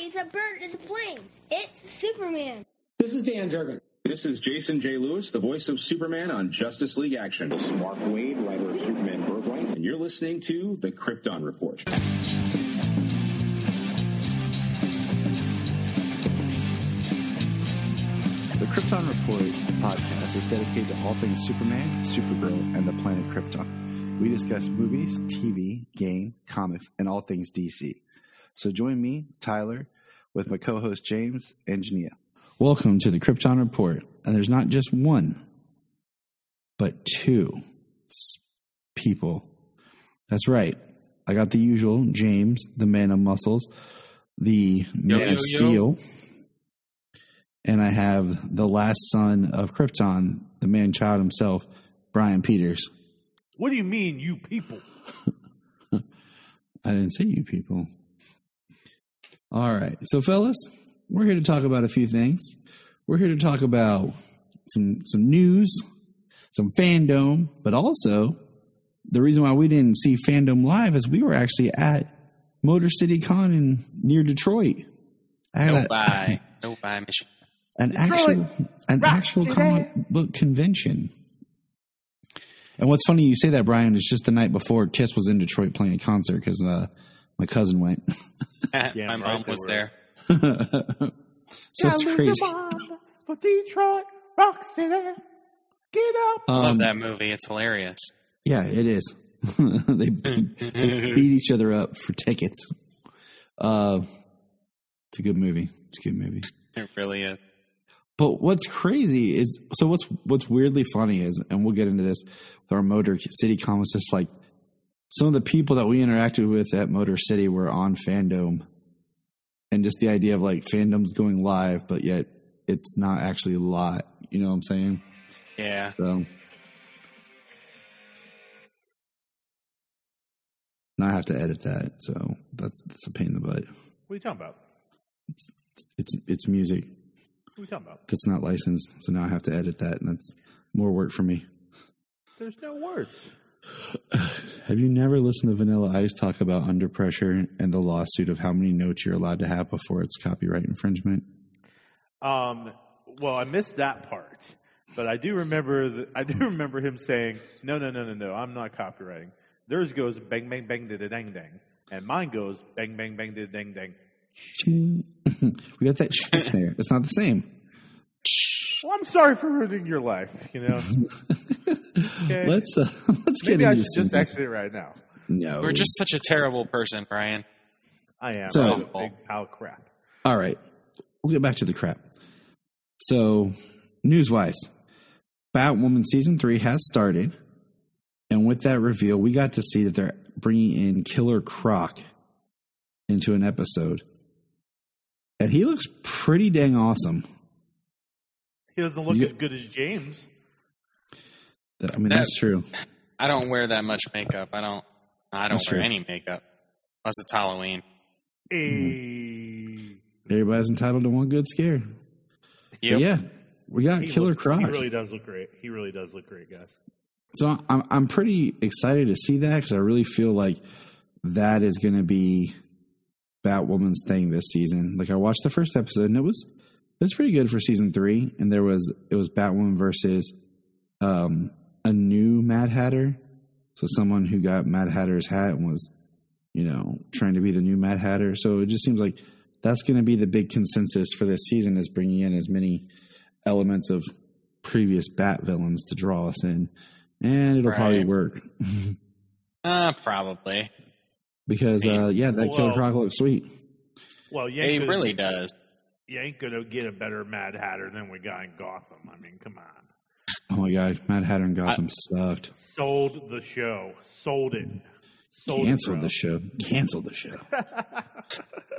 It's a bird. It's a plane. It's Superman. This is Dan Jurgens. This is Jason J. Lewis, the voice of Superman on Justice League Action. This is Mark Waid, writer of Superman Birthright. And you're listening to The Krypton Report. The Krypton Report podcast is dedicated to all things Superman, Supergirl, and the planet Krypton. We discuss movies, TV, game, comics, and all things DC. So join me, Tyler, with my co-host James and Jania. Welcome to the Krypton Report. And there's not just one, but two people. That's right. I got the usual James, the man of muscles, the man yo, of yo. steel, and I have the last son of Krypton, the man child himself, Bryan Peters. What do you mean, you people? I didn't say you people. All right. So, fellas, we're here to talk about a few things. We're here to talk about some some news, some FanDome, but also the reason why we didn't see FanDome live is we were actually at Motor City Con in near Detroit. I had No a- buy. No buy mission. an Detroit, actual an Rock actual City. comic book convention. And what's funny, you say that, Bryan, is just the night before Kiss was in Detroit playing a concert because uh, my cousin went. My mom they was there. so it's crazy. For Detroit, Rock City. Get up. I love Um, that movie. It's hilarious. Yeah, it is. they, they beat each other up for tickets. Uh, it's a good movie. It's a good movie. It really is. But what's crazy is so what's what's weirdly funny is, and we'll get into this with our Motor City Con was just like some of the people that we interacted with at Motor City were on FanDome, and just the idea of like FanDome's going live, but yet it's not actually live. You know what I'm saying? Yeah. So. And I have to edit that, so that's that's a pain in the butt. What are you talking about? It's it's music What are you talking about? that's not licensed, so now I have to edit that, and that's more work for me. There's no words. Have you never listened to Vanilla Ice talk about Under Pressure and the lawsuit of how many notes you're allowed to have before it's copyright infringement? Um, well, I missed that part, but I do remember. The, I do remember him saying, "No, no, no, no, no. I'm not copywriting. Theirs goes bang, bang, bang, da, da, dang, dang, and mine goes bang, bang, bang, da, dang, dang." Ching. we got that sh- there. It's not the same. Well, I'm sorry for ruining your life. You know, Okay. Let's uh, let's get maybe I into should just some- exit right now. No, We're just such a terrible person, Bryan. I am. So- I'm a big pile of crap. All right. We'll get back to the crap. So, news wise, Batwoman season three has started. And with that reveal, we got to see that they're bringing in Killer Croc into an episode. And he looks pretty dang awesome. He doesn't look You- as good as James. I mean, That- that's true. I don't wear that much makeup. I don't. I don't That's wear true. any makeup unless it's Halloween. Hey. Everybody's entitled to one good scare. But Yep. yeah, we got He Killer looks- Croc. He really does look great. He really does look great, guys. So I'm I'm pretty excited to see that because I really feel like that is going to be Batwoman's thing this season. Like I watched the first episode and it was it was pretty good for season three, and there was it was Batwoman versus um, a new Mad Hatter, so someone who got Mad Hatter's hat and was you know trying to be the new Mad Hatter. So it just seems like that's going to be the big consensus for this season is bringing in as many elements of previous Bat villains to draw us in, and it'll probably work Uh, probably. because uh, yeah, that Killer Well- Croc looks sweet. Well, yeah, ain't He gonna- really does. You ain't gonna get a better Mad Hatter than we got in Gotham. I mean, come on. Oh my god, Mad Hatter and Gotham sucked. Sold the show. Sold it. Sold Canceled it, the show. Canceled the show.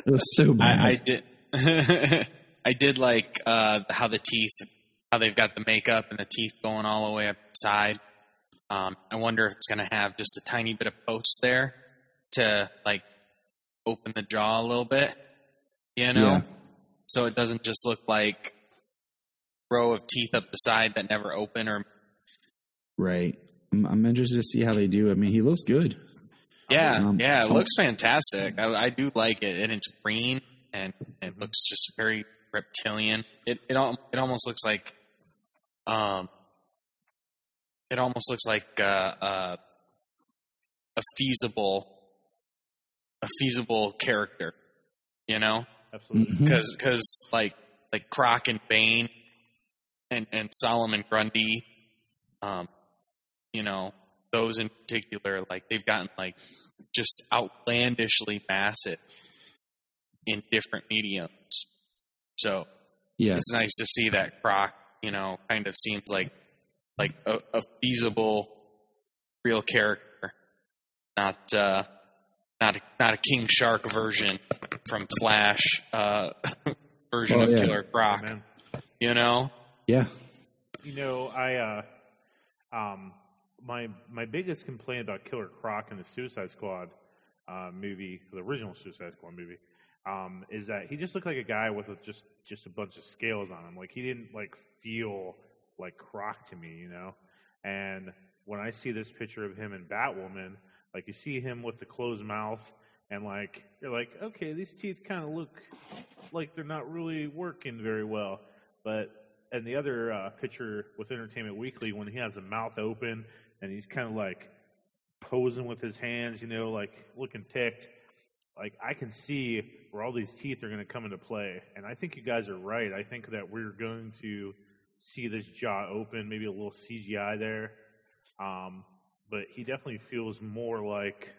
It was so bad. I, I did. I did like uh, how the teeth, how they've got the makeup and the teeth going all the way up the side. Um, I wonder if it's going to have just a tiny bit of post there to like open the jaw a little bit, you know, Yeah. So it doesn't just look like row of teeth up the side that never open or right. I'm, I'm interested to see how they do. I mean, he looks good. yeah, Um, yeah, it looks fantastic. I, I do like it, and it's green. and it looks just very reptilian. It it it almost looks like um it almost looks like uh, uh, a feasible a feasible character, you know? Absolutely. Because like like Croc and Bane and and Solomon Grundy, um, you know those in particular, like they've gotten like just outlandishly massive in different mediums. So Yes. it's nice to see that Croc, you know, kind of seems like like a, a feasible real character, not uh, not a, not a King Shark version from Flash uh, version Oh, of yeah. Killer Croc. Man. You know, Yeah. You know, I uh, um, my my biggest complaint about Killer Croc in the Suicide Squad uh, movie, the original Suicide Squad movie, um, is that he just looked like a guy with a, just just a bunch of scales on him. Like he didn't like feel like Croc to me, you know. And when I see this picture of him and Batwoman, like you see him with the closed mouth, and like you're like, okay, these teeth kind of look like they're not really working very well. But and the other uh, picture with Entertainment Weekly when he has a mouth open and he's kind of like posing with his hands, you know, like looking ticked. Like I can see where all these teeth are going to come into play, and I think you guys are right. I think that we're going to see this jaw open, maybe a little CGI there, um, but he definitely feels more like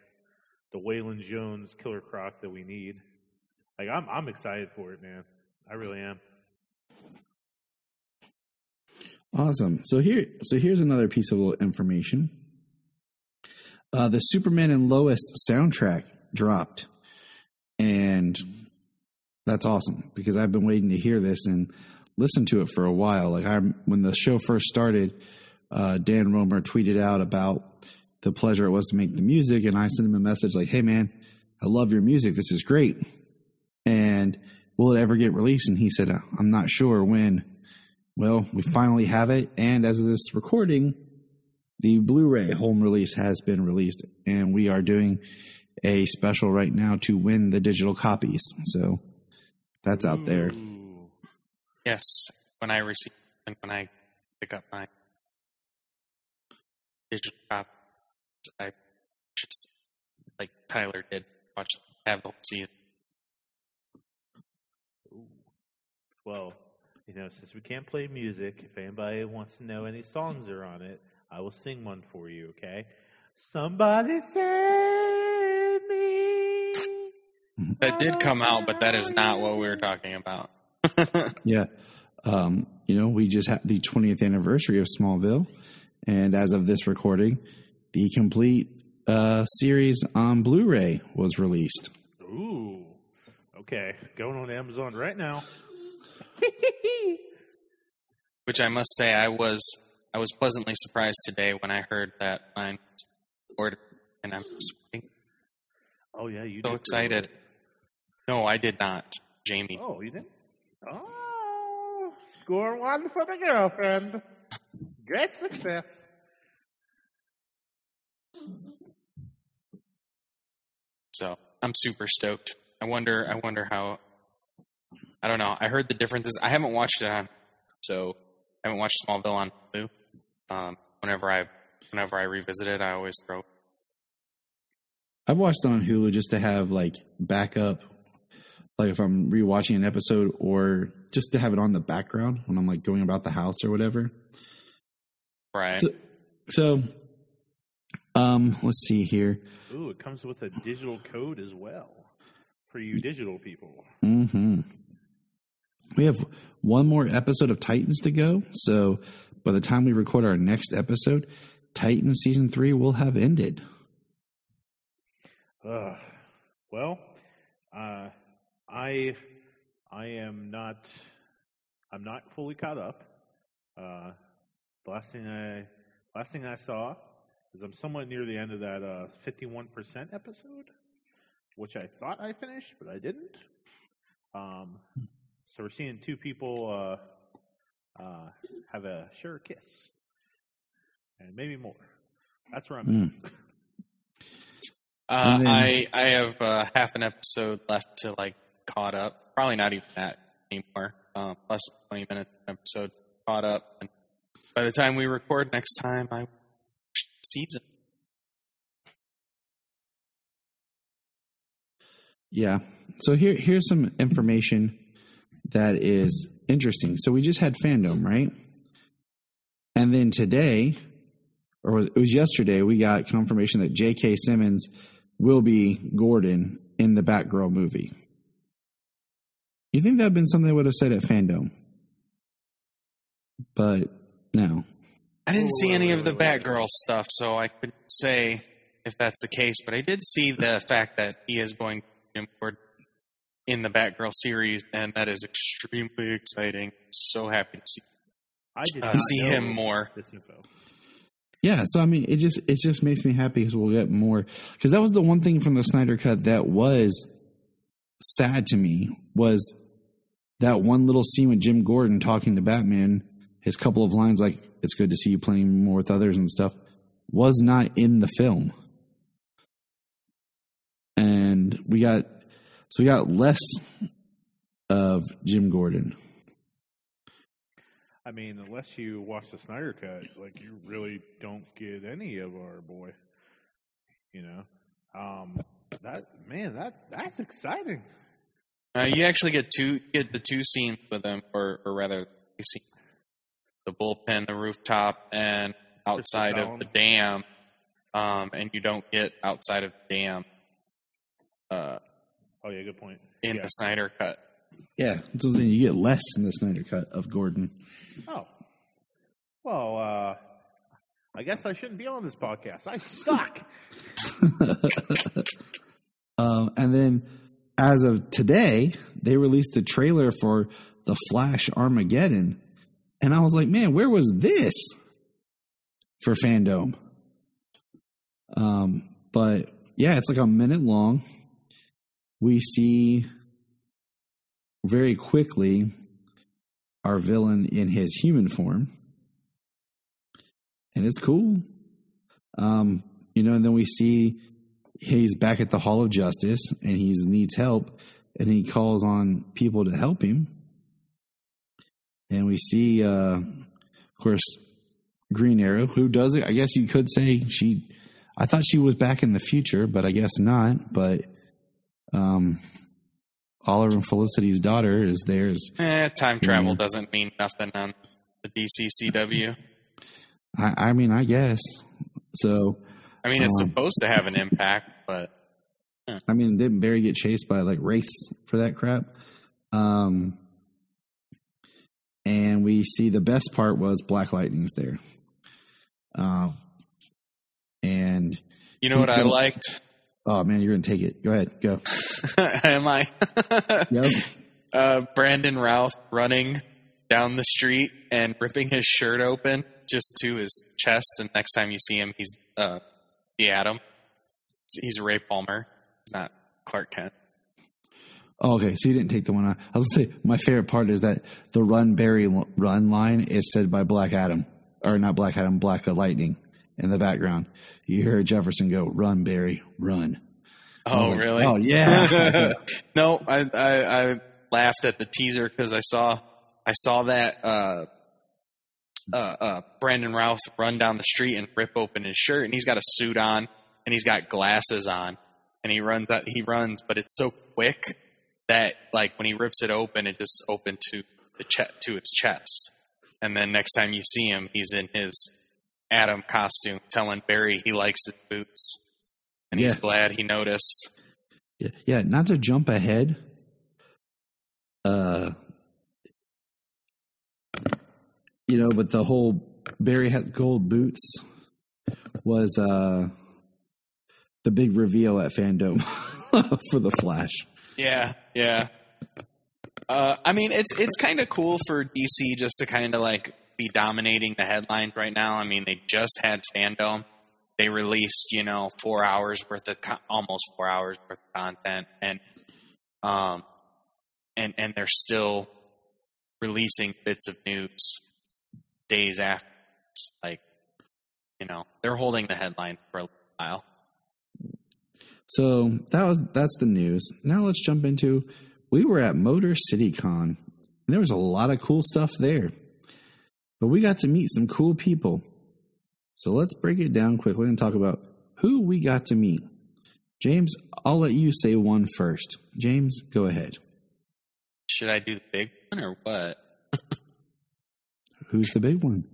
the Waylon Jones Killer Croc that we need. Like I'm, I'm excited for it, man. I really am. Awesome. So here, so here's another piece of information. Uh, the Superman and Lois soundtrack dropped, and that's awesome because I've been waiting to hear this and listen to it for a while. Like I, when the show first started, uh, Dan Romer tweeted out about the pleasure it was to make the music, and I sent him a message like, "Hey man, I love your music. This is great." And will it ever get released? And he said, uh, "I'm not sure when." Well, we finally have it, and as of this recording, the Blu-ray home release has been released, and we are doing a special right now to win the digital copies. So that's out there. Ooh. yes. When I receive and when I pick up my digital copy, I just like Tyler did watch have the whole season. Well, you know, since we can't play music, if anybody wants to know any songs that are on it, I will sing one for you, okay? Somebody save me. That did come out, but that is not what we were talking about. Yeah. Um, you know, we just had the 20th anniversary of Smallville, and as of this recording, the complete uh, series on Blu-ray was released. Ooh. Okay, going on Amazon right now. Which I must say, I was I was pleasantly surprised today when I heard that mine was ordered, and I'm just. Oh yeah, you so did excited. No, I did not, Jamie. Oh, you didn't? Oh, score one for the girlfriend. Great success. So I'm super stoked. I wonder. I wonder how. I don't know. I heard the differences. I haven't watched it on, so I haven't watched Smallville on Hulu. Um, whenever I whenever I revisit it, I always throw. I've watched it on Hulu just to have like backup, like if I'm rewatching an episode or just to have it on the background when I'm like going about the house or whatever. Right. So, so um, let's see here. Ooh, it comes with a digital code as well for you digital people. Mm-hmm. We have one more episode of Titans to go. So by the time we record our next episode, Titans season three will have ended. Ugh. Well, uh, I I am not I'm not fully caught up. Uh, the last thing I last thing I saw is I'm somewhat near the end of that uh, 51% episode, which I thought I finished, but I didn't. Um, so we're seeing two people uh, uh, have a share a kiss, and maybe more. That's where I'm Mm. at. Uh, then- I I have uh, half an episode left to like caught up. Probably not even that anymore. Um, less than 20 minutes episode caught up. And by the time we record next time, I season. Yeah. So here here's some information that is interesting. So we just had FanDome, right? And then today, or it was yesterday, we got confirmation that J.K. Simmons will be Gordon in the Batgirl movie. You think that would have been something they would have said at FanDome? But no. I didn't see any of the wait, wait. Batgirl stuff, so I couldn't say if that's the case. But I did see the fact that he is going to import in the Batgirl series, and that is extremely exciting. So happy to see, I did uh, see him more. This info. Yeah, so I mean, it just it just makes me happy because we'll get more. Because that was the one thing from the Snyder Cut that was sad to me was that one little scene with Jim Gordon talking to Batman. His couple of lines like "It's good to see you playing more with others" and stuff was not in the film, and we got so we got less of Jim Gordon. I mean, unless you watch the Snyder cut, like you really don't get any of our boy. You know, um, that man, that that's exciting. Uh, you actually get two get the two scenes with him, or or rather, you see the bullpen, the rooftop, and outside of the dam. Um, and you don't get outside of the dam uh, Oh yeah, good point. in Yeah. the Snyder cut. Yeah, that's what I'm saying. You get less in the Snyder Cut of Gordon. Oh, well, uh, I guess I shouldn't be on this podcast. I suck. um, and then, as of today, they released the trailer for the Flash Armageddon, and I was like, "Man, where was this for FanDome?" Um, but yeah, it's like a minute long. We see very quickly our villain in his human form, and it's cool. Um, you know, and then we see he's back at the Hall of Justice and he needs help and he calls on people to help him. And we see, uh, of course, Green Arrow, who does it. I guess you could say she, I thought she was back in the future, but I guess not. But, um, Oliver and Felicity's daughter is theirs. Eh, time travel doesn't mean nothing on the DCCW. I, I mean, I guess. So, I mean, it's Um, supposed to have an impact, but I mean, didn't Barry get chased by like wraiths for that crap? Um, and we see the best part was Black Lightning's there. Uh, and you know what I gonna- liked? oh man, you're gonna take it. Go ahead, go. Am I? Yep. uh, Brandon Routh running down the street and ripping his shirt open just to his chest, and next time you see him, he's uh, the Atom. He's Ray Palmer. He's not Clark Kent. Oh, okay, so you didn't take the one. I, I was gonna say my favorite part is that the Run Barry Run line is said by Black Adam, or not Black Adam, Black Lightning in the background. You hear Jefferson go, "Run Barry, run." Oh, like, really? Oh yeah. no, I, I I laughed at the teaser because I saw I saw that uh, uh, uh, Brandon Routh run down the street and rip open his shirt, and he's got a suit on and he's got glasses on, and he runs that he runs, but it's so quick that like when he rips it open, it just opened to the che- to his chest, and then next time you see him, he's in his Atom costume, telling Barry he likes his boots, and he's glad he noticed. Yeah, yeah, not to jump ahead. Uh, you know, but the whole Barry has gold boots was uh the big reveal at FanDome for the Flash. Yeah, yeah. Uh, I mean, it's it's kind of cool for DC just to kind of like be dominating the headlines right now. I mean, they just had FanDome. They released, you know, four hours worth of co- almost four hours worth of content, and um, and and they're still releasing bits of news days after. Like, you know, they're holding the headline for a while. So that was that's the news. Now let's jump into we were at Motor City Con, and there was a lot of cool stuff there. But we got to meet some cool people. So let's break it down quickly and talk about who we got to meet. James, I'll let you say one first. James, go ahead. Should I do the big one or what? Who's the big one?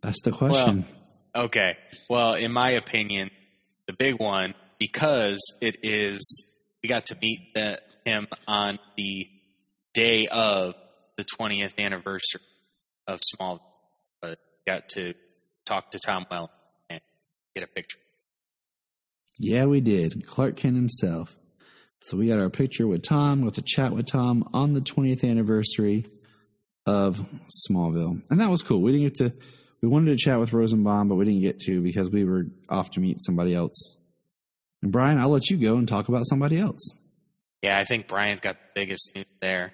That's the question. Okay. Well, in my opinion, the big one because it is we got to meet him on the day of the 20th anniversary of Smallville. But got to talk to Tom Welling and get a picture. yeah, we did. Clark Kent himself. So we got our picture with Tom, got to chat with Tom on the 20th anniversary of Smallville. And that was cool. We didn't get to, we wanted to chat with Rosenbaum, but we didn't get to because we were off to meet somebody else. And Bryan, I'll let you go and talk about somebody else. Yeah, I think Bryan's got the biggest news there.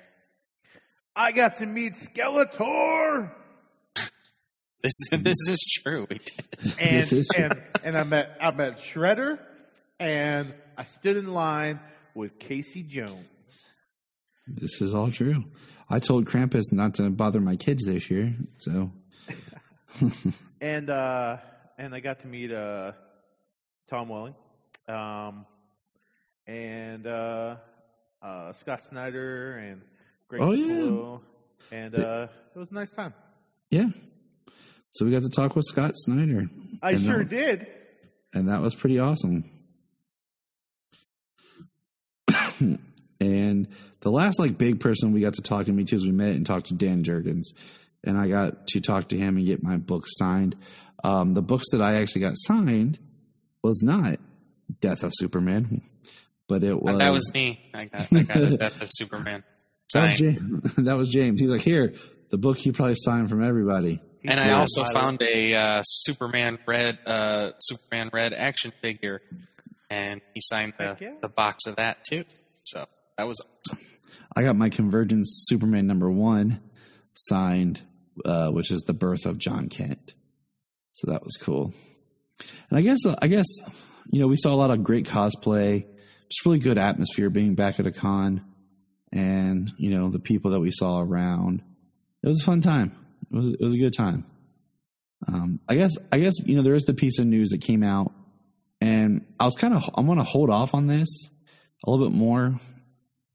I got to meet Skeletor, This this is true. We did. and This is true. and and I met I met Shredder, and I stood in line with Casey Jones. This is all true. I told Krampus not to bother my kids this year, so and uh, and I got to meet uh, Tom Welling, um, and uh, uh, Scott Snyder and Greg Oh, yeah. And uh, it was a nice time. yeah. So we got to talk with Scott Snyder. I And that sure did. and that was pretty awesome. and the last like big person we got to talk to me too is we met and talked to Dan Jurgens, and I got to talk to him and get my book signed. Um, the books that I actually got signed was not Death of Superman, but it was that was me. I got I got the Death of Superman. that was. James, that was James. He's like, here, the book you probably signed from everybody. And I also I- found a uh, Superman red uh, Superman red action figure, and he signed the, yeah. the box of that too. So that was awesome. I got my Convergence Superman number one signed, uh, which is the birth of Jon Kent. So that was cool. And I guess, I guess, you know, we saw a lot of great cosplay, just really good atmosphere being back at a con, and you know the people that we saw around. It was a fun time. It was it was a good time. Um, I guess I guess you know there is the piece of news that came out, and I was kind of I'm gonna hold off on this a little bit more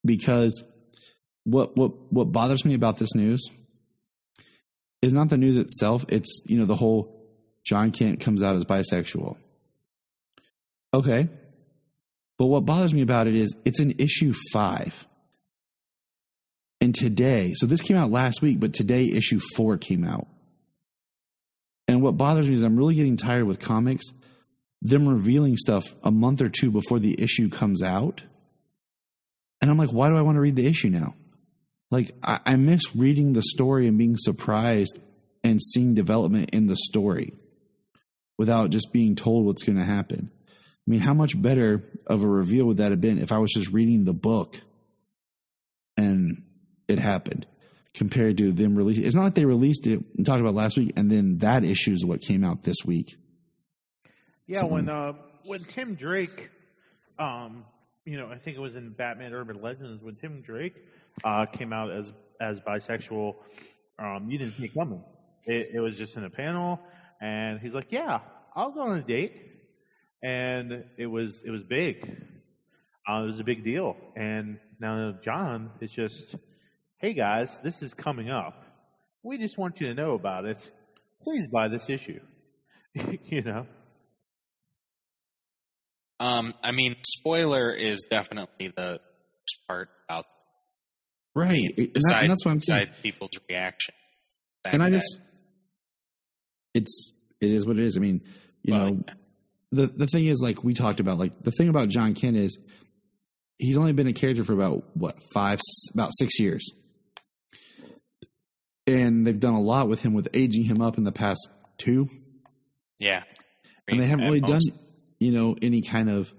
because what what what bothers me about this news is not the news itself. It's you know the whole Jon Kent comes out as bisexual. Okay, but what bothers me about it is it's an issue five. And today, so this came out last week, but today issue four came out. And what bothers me is I'm really getting tired with comics, them revealing stuff a month or two before the issue comes out. And I'm like, why do I want to read the issue now? Like, I, I miss reading the story and being surprised and seeing development in the story without just being told what's going to happen. I mean, how much better of a reveal would that have been if I was just reading the book and it happened compared to them releasing? It's not like they released it and talked about last week and then that issue is what came out this week. Yeah, So- when uh, when Tim Drake, um, you know, I think it was in Batman Urban Legends when Tim Drake uh, came out as as bisexual. Um, you didn't see it coming. It, it was just in a panel, and he's like, "Yeah, I'll go on a date," and it was it was big. Uh, it was a big deal, and now Jon is just, "Hey guys, this is coming up. We just want you to know about it. Please buy this issue." you know. Um, I mean, spoiler is definitely the part about Right. And, that- and that's what I'm saying. people's reaction. and I just, it's it is what it is. I mean, you Well, know, the the thing is, like we talked about, like the thing about Jon Kent is he's only been a character for about what five, about six years, and they've done a lot with him with aging him up in the past two, yeah, and they haven't really done, you know, any kind of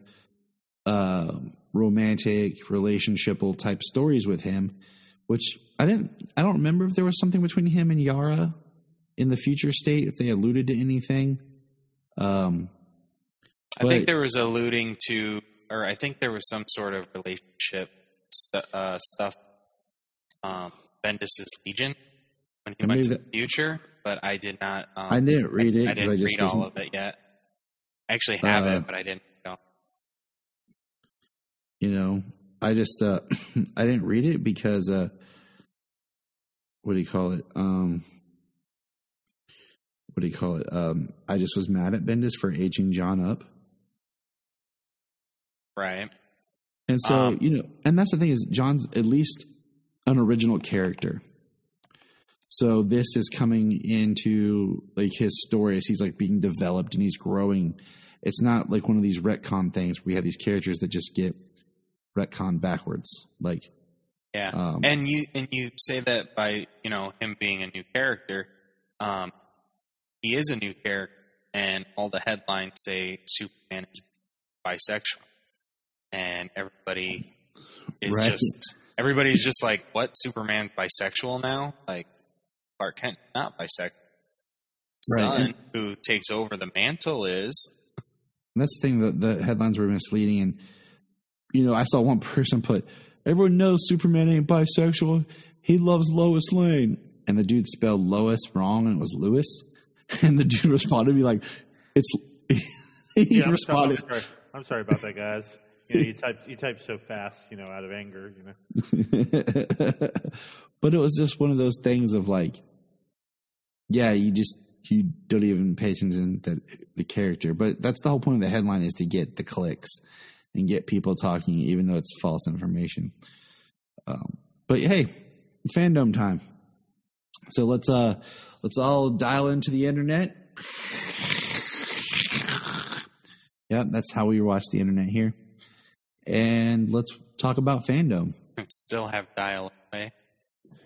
uh, romantic relationshipal type stories with him. Which I didn't, I don't remember if there was something between him and Yara in the future state, if they alluded to anything. Um, I think there was alluding to, or I think there was some sort of relationship st- uh, stuff um, Bendis' Legion when he And went to that- the future, but I did not. Um, I didn't read it I didn't I just read all of it yet. I actually have Uh, it, but I didn't. You know. You know, I just uh I didn't read it because uh what do you call it? Um what do you call it? Um I just was mad at Bendis for aging Jon up. Right. And so, Um, you know, and that's the thing is Jon's at least an original character. So this is coming into like his story as he's like being developed and he's growing. It's not like one of these retcon things where we have these characters that just get retcon backwards. Like Yeah. Um, and you and you say that by you know him being a new character, um, he is a new character, and all the headlines say Superman is bisexual, and everybody is Right. just everybody's just like, what Superman bisexual now? Like Clark Kent not bisexual. Son who takes over the mantle is And that's the thing that the headlines were misleading. And, you know, I saw one person put, everyone knows Superman ain't bisexual. He loves Lois Lane. And the dude spelled Lois wrong and it was Lewis. And the dude responded to me like, it's, he Yeah, I'm sorry, I'm sorry. I'm sorry about that, guys. You know, you type you type so fast, you know, out of anger. You know, but it was just one of those things of like, yeah, you just, you don't even pay attention to the, the character. But that's the whole point of the headline is to get the clicks and get people talking, even though it's false information. Um, but hey, it's FanDome time. So let's uh let's all dial into the internet. Yeah, that's how we watch the internet here. And let's talk about FanDome. still have dial away.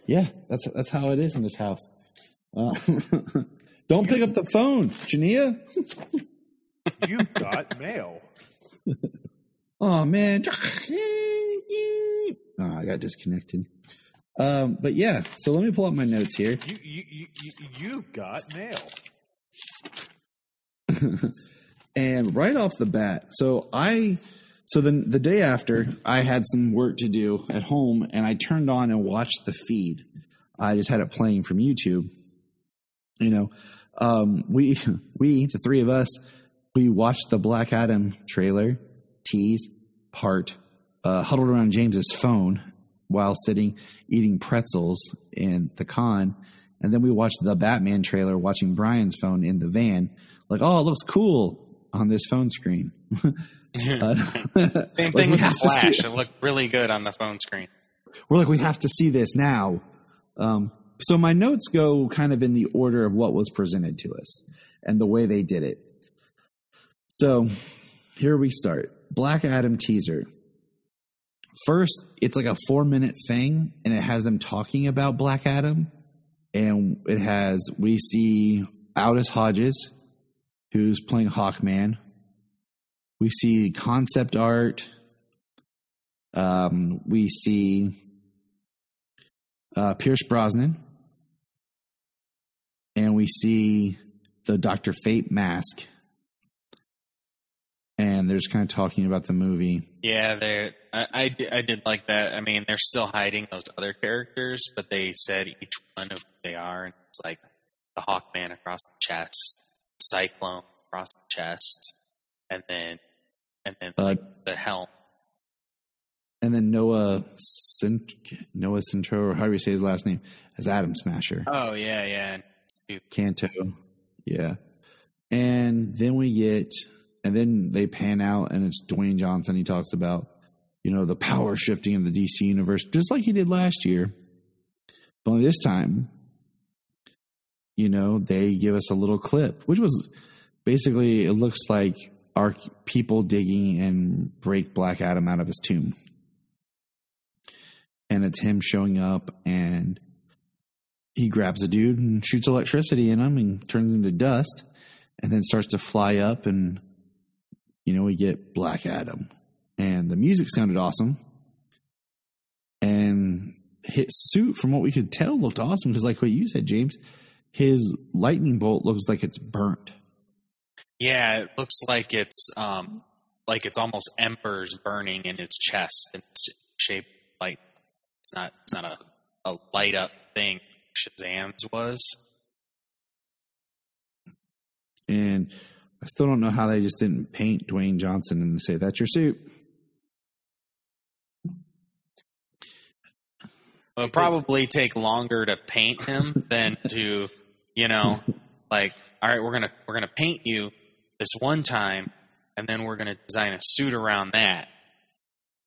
Yeah, that's that's how it is in this house. Uh, don't pick up the phone, Jania. you got mail. Oh man, oh, I got disconnected. Um, but yeah, so let me pull up my notes here. You you you you, you got mail. and right off the bat, so I, so then the day after, I had some work to do at home, and I turned on and watched the feed. I just had it playing from YouTube. You know, um, we we the three of us, we watched the Black Adam trailer, tease part, uh, huddled around James's phone while sitting eating pretzels in the con. And then we watched the Batman trailer watching Bryan's phone in the van. Like, oh, it looks cool on this phone screen. Uh, Same thing we with the have to see Flash. it. It looked really good on the phone screen. We're like, we have to see this now. Um, so my notes go kind of in the order of what was presented to us and the way they did it. So here we start. Black Adam teaser. First, it's like a four minute thing, and it has them talking about Black Adam. And it has, we see Aldis Hodges, who's playing Hawkman. We see concept art. Um, we see uh, Pierce Brosnan. And we see the Dr. Fate mask. And they're just kind of talking about the movie. Yeah, they I, I, I did like that. I mean, they're still hiding those other characters, but they said each one of who they are, and it's like the Hawkman across the chest, Cyclone across the chest, and then and then Uh, like the helm. and then Noah Cent- Noah Centro, or however you say his last name, as Atom Smasher. Oh yeah, yeah. Canto. Yeah. And then we get, and then they pan out and it's Dwayne Johnson. He talks about, you know, the power shifting in the DC universe, just like he did last year. But only this time, you know, they give us a little clip, which was basically, it looks like our people digging and break Black Adam out of his tomb. And it's him showing up and he grabs a dude and shoots electricity in him and turns him to dust and then starts to fly up and you know we get black adam. And the music sounded awesome. And his suit from what we could tell looked awesome. Because like what you said james his lightning bolt looks like it's burnt. Yeah, it looks like it's um like it's almost embers burning in his chest, and it's shaped like it's not it's not a a light up thing Shazam's was. And I still don't know how they just didn't paint Dwayne Johnson and say that's your suit. It would probably take longer to paint him than to, you know, like, all right, we're gonna we're gonna paint you this one time, and then we're gonna design a suit around that,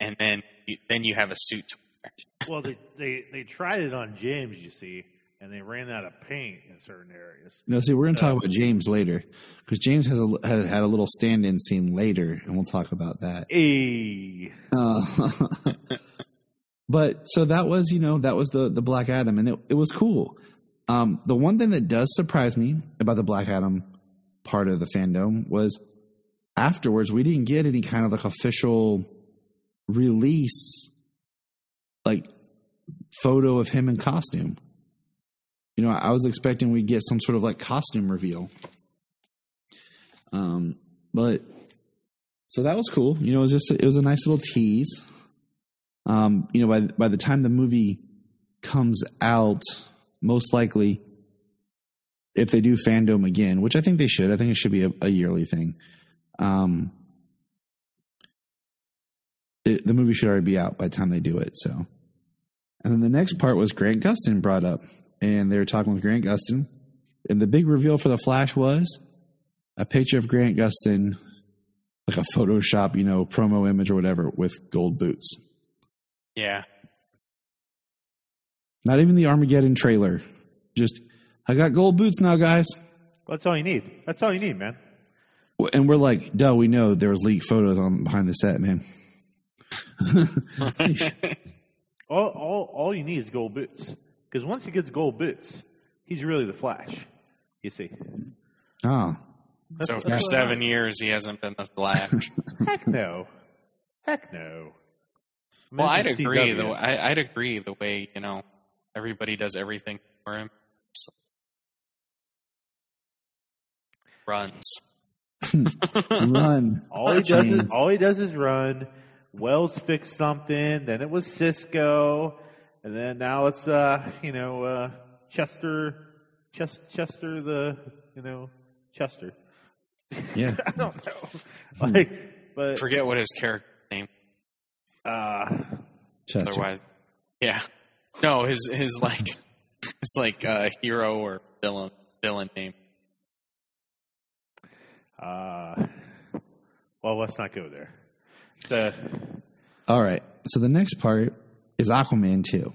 and then you, then you have a suit to wear. Well, they, they they tried it on James, you see, and they ran out of paint in certain areas. No, see, we're going to talk about James later because James has, a, has had a little stand-in scene later, and we'll talk about that. Hey, Uh, but so that was, you know, that was the the Black Adam, and it, it was cool. Um, the one thing that does surprise me about the Black Adam part of the FanDome was afterwards we didn't get any kind of like official release, like photo of him in costume. You know, I was expecting we'd get some sort of like costume reveal. Um, but so that was cool. You know, it was just it was a nice little tease. Um, you know, by by the time the movie comes out, most likely, if they do FanDome again, which I think they should, I think it should be a, a yearly thing. Um, it, the movie should already be out by the time they do it. So, and then the next part was Grant Gustin brought up, and they were talking with Grant Gustin, and the big reveal for the Flash was a picture of Grant Gustin, like a Photoshop, you know, promo image or whatever, with gold boots. Yeah, Not even the Armageddon trailer. Just, I got gold boots now, guys. that's all you need. That's all you need, man. And we're like, duh, we know there was leaked photos on behind the set, man. All all all you need is gold boots. Because once he gets gold boots, he's really the Flash. You see. Oh. That's, so that's for what seven years he hasn't been the Flash. Heck no. Heck no. I well, I'd agree. CW. The I, I'd agree the way you know everybody does everything for him. It's- Runs. run. All he does is all he does is run. Wells fixed something, then it was Cisco, and then now it's uh you know uh Chester, Chest, Chester the you know Chester. Yeah. I don't know, like but Forget what his character name. uh Chester. Otherwise, yeah. No, his his like it's like uh, hero or villain villain name. uh well let's not go there. The All right. So the next part is Aquaman 2.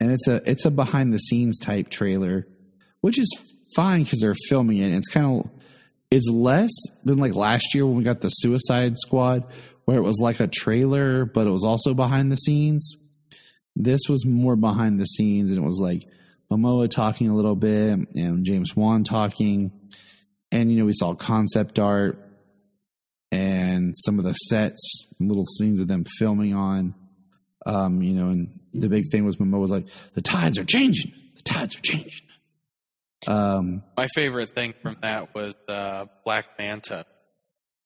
And it's a it's a behind the scenes type trailer, which is fine because they're filming it. And it's kind of it's less than like last year when we got the Suicide Squad, where it was like a trailer, but it was also behind the scenes. This was more behind the scenes, and it was like Momoa talking a little bit and James Wan talking, and you know we saw concept art and some of the sets, little scenes of them filming on. Um, you know, and the big thing was Momoa was like, "The tides are changing. The tides are changing." Um, My favorite thing from that was uh, Black Manta.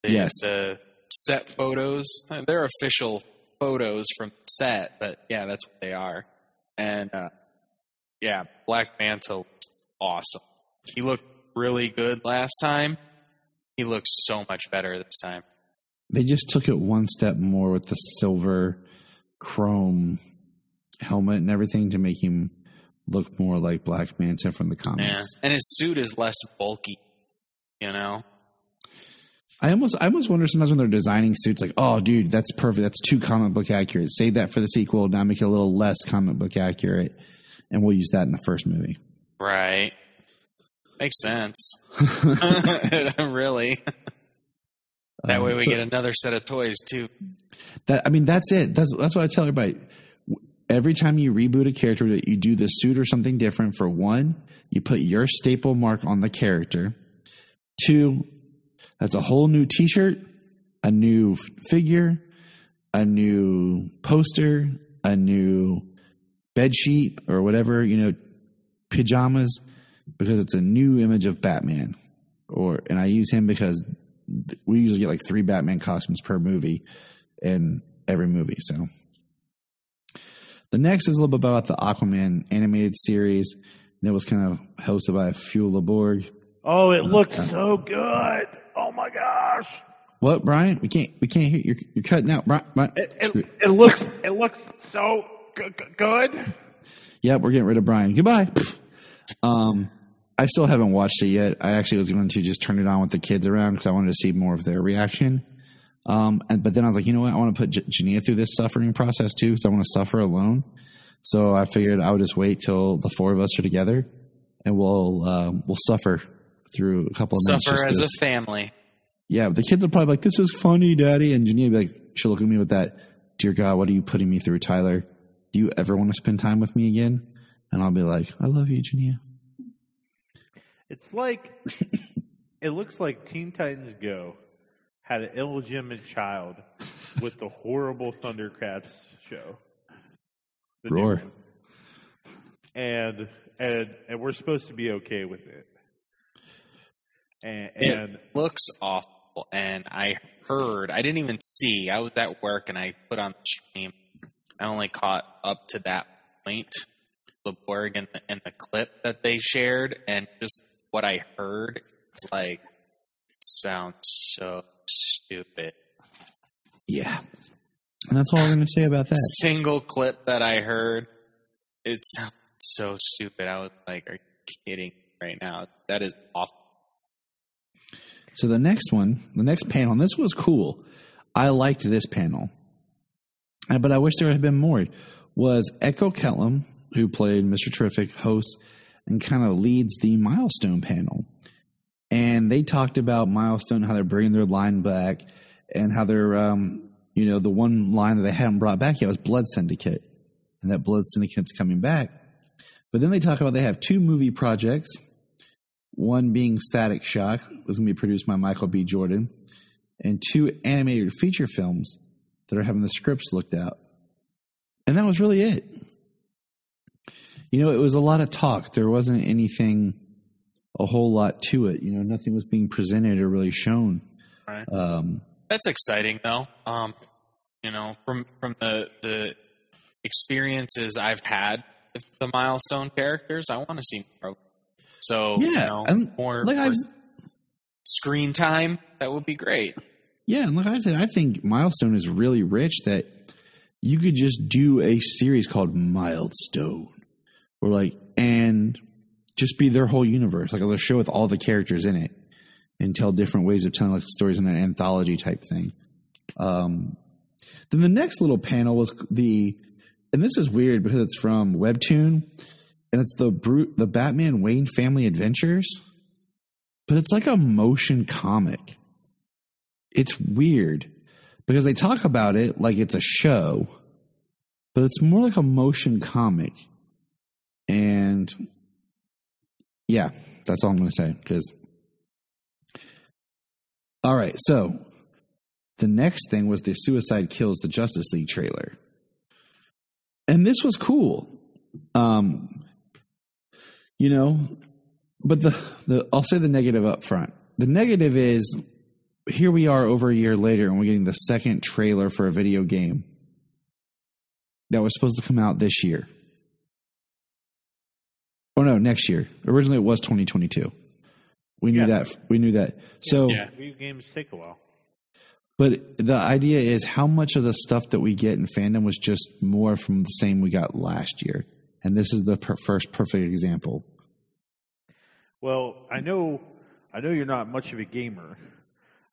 The, Yes. The set photos. They're official photos from the set, but yeah, that's what they are. And uh, yeah, Black Manta awesome. He looked really good last time. He looks so much better this time. they just took it one step more with the silver chrome helmet and everything to make him look more like Black Manta from the comics. Yeah. And his suit is less bulky, you know? I almost I almost wonder sometimes when they're designing suits like, oh dude, that's perfect. That's too comic book accurate. Save that for the sequel. Now make it a little less comic book accurate, and we'll use that in the first movie. Right. Makes sense. really. That way Um, we so get another set of toys too. that. I mean, that's it. That's that's what I tell everybody. Every time you reboot a character, that you do the suit or something different. For one, you put your staple mark on the character. Two, that's a whole new T-shirt, a new figure, a new poster, a new bed sheet or whatever you know, pajamas, because it's a new image of Batman. Or and I use him because we usually get like three Batman costumes per movie in every movie. So The next is a little bit about the Aquaman animated series. It was kind of hosted by Fuel Leborg. Oh, it looks so good. Oh my gosh. What, Bryan? We can't we can't hear you're you're cutting out. Bryan, Bryan. It, it, it looks it looks so g- good. Yep, we're getting rid of Bryan. Goodbye. Um, I still haven't watched it yet. I actually was going to just turn it on with the kids around because I wanted to see more of their reaction. Um, and but then I was like, you know what? I want to put J- Jania through this suffering process too because I want to suffer alone. So I figured I would just wait till the four of us are together, and we'll uh, we'll suffer through a couple of minutes. Suffer as a 'cause- family. yeah, the kids are probably like, "This is funny, Daddy," and Jania be like, she'll look at me with that, "Dear God, what are you putting me through, Tyler? Do you ever want to spend time with me again?" And I'll be like, "I love you, Jania." It's like it looks like Teen Titans Go had an illegitimate child with the horrible Thundercats show. The new Roar. one. And and and we're supposed to be okay with it. And, and it looks awful, and I heard. I didn't even see. I was at work, and I put on the stream. I only caught up to that point, the Borg and the, and the clip that they shared, and just what I heard. It's like sounds so stupid. Yeah, and that's all I'm to say about that. Single clip that I heard, it sounds so stupid. I was like, "Are you kidding right now? That is awful." So the next one, the next panel, and this was cool. I liked this panel, Uh, but I wish there had been more. Was Echo Kellum, who played Mr. Terrific, host and kind of leads the milestone panel, and they talked about milestone, how they're bringing their line back, and how they're, um, you know, the one line that they hadn't brought back yet was Blood Syndicate, and that Blood Syndicate's coming back. But then they talk about they have two movie projects one being Static Shock, was going to be produced by Michael B. Jordan, and two animated feature films that are having the scripts looked at. And that was really it. You know, it was a lot of talk. There wasn't anything, a whole lot to it. You know, nothing was being presented or really shown. Right. Um, That's exciting though. Um, you know, from from the the experiences I've had with the milestone characters, I want to see more. So you Yeah, know, and, more, like more screen time. That would be great. Yeah, and like I said, I think Milestone is really rich that you could just do a series called Milestone, like, and just be their whole universe, like a show with all the characters in it, and tell different ways of telling like stories in an anthology type thing. Um, then the next little panel was the, and this is weird because it's from Webtoon, and it's the brute, the Batman Wayne Family Adventures, but it's like a motion comic it's weird because they talk about it like it's a show, but it's more like a motion comic. And yeah, that's all I'm going to say. Because, all right, so the next thing was the Suicide Kills the Justice League trailer. And this was cool. Um, you know, but the, the I'll say the negative up front. The negative is here we are over a year later and we're getting the second trailer for a video game that was supposed to come out this year. No, next year. Originally it was 2022. We knew Yeah. that. We knew that. So, Yeah. video games take a while. but the idea is how much of the stuff that we get in FanDome was just more from the same we got last year, and this is the per- first perfect example. Well, I know, I know you're not much of a gamer,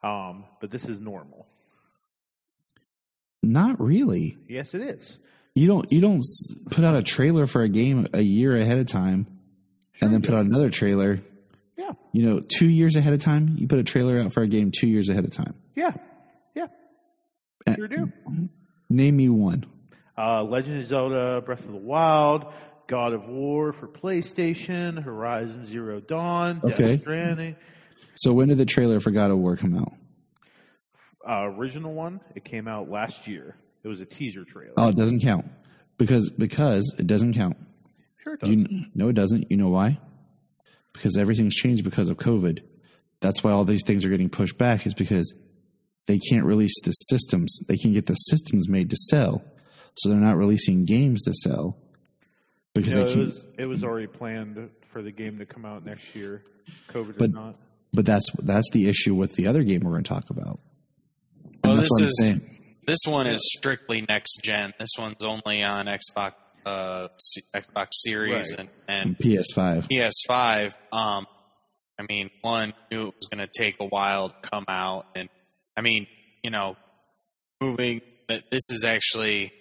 um, but this is normal. Not really. Yes, it is. You don't. You don't put out a trailer for a game a year ahead of time, and then put out another trailer. Yeah. You know, two years ahead of time. You put a trailer out for a game two years ahead of time. Yeah, yeah, Uh, sure do. Name me one. Uh, Legend of Zelda: Breath of the Wild, God of War for PlayStation, Horizon Zero Dawn, Okay. Death Stranding. So when did the trailer for God of War come out? Uh, original one, it came out last year. It was a teaser trailer. Oh, it doesn't count because because it doesn't count. Sure, it does. You, no, it doesn't. You know why? Because everything's changed because of COVID. That's why all these things are getting pushed back. Is because they can't release the systems. They can get the systems made to sell. so they're not releasing games to sell because No, it was it was already planned for the game to come out next year, COVID But- or not. But that's that's the issue with the other game we're going to talk about. Well, this that's what I'm is this one is strictly next gen. This one's only on Xbox uh, Xbox Series Right. and, and PS5. PS5. Um, I mean, one knew it was going to take a while to come out, and I mean, you know, moving that this is actually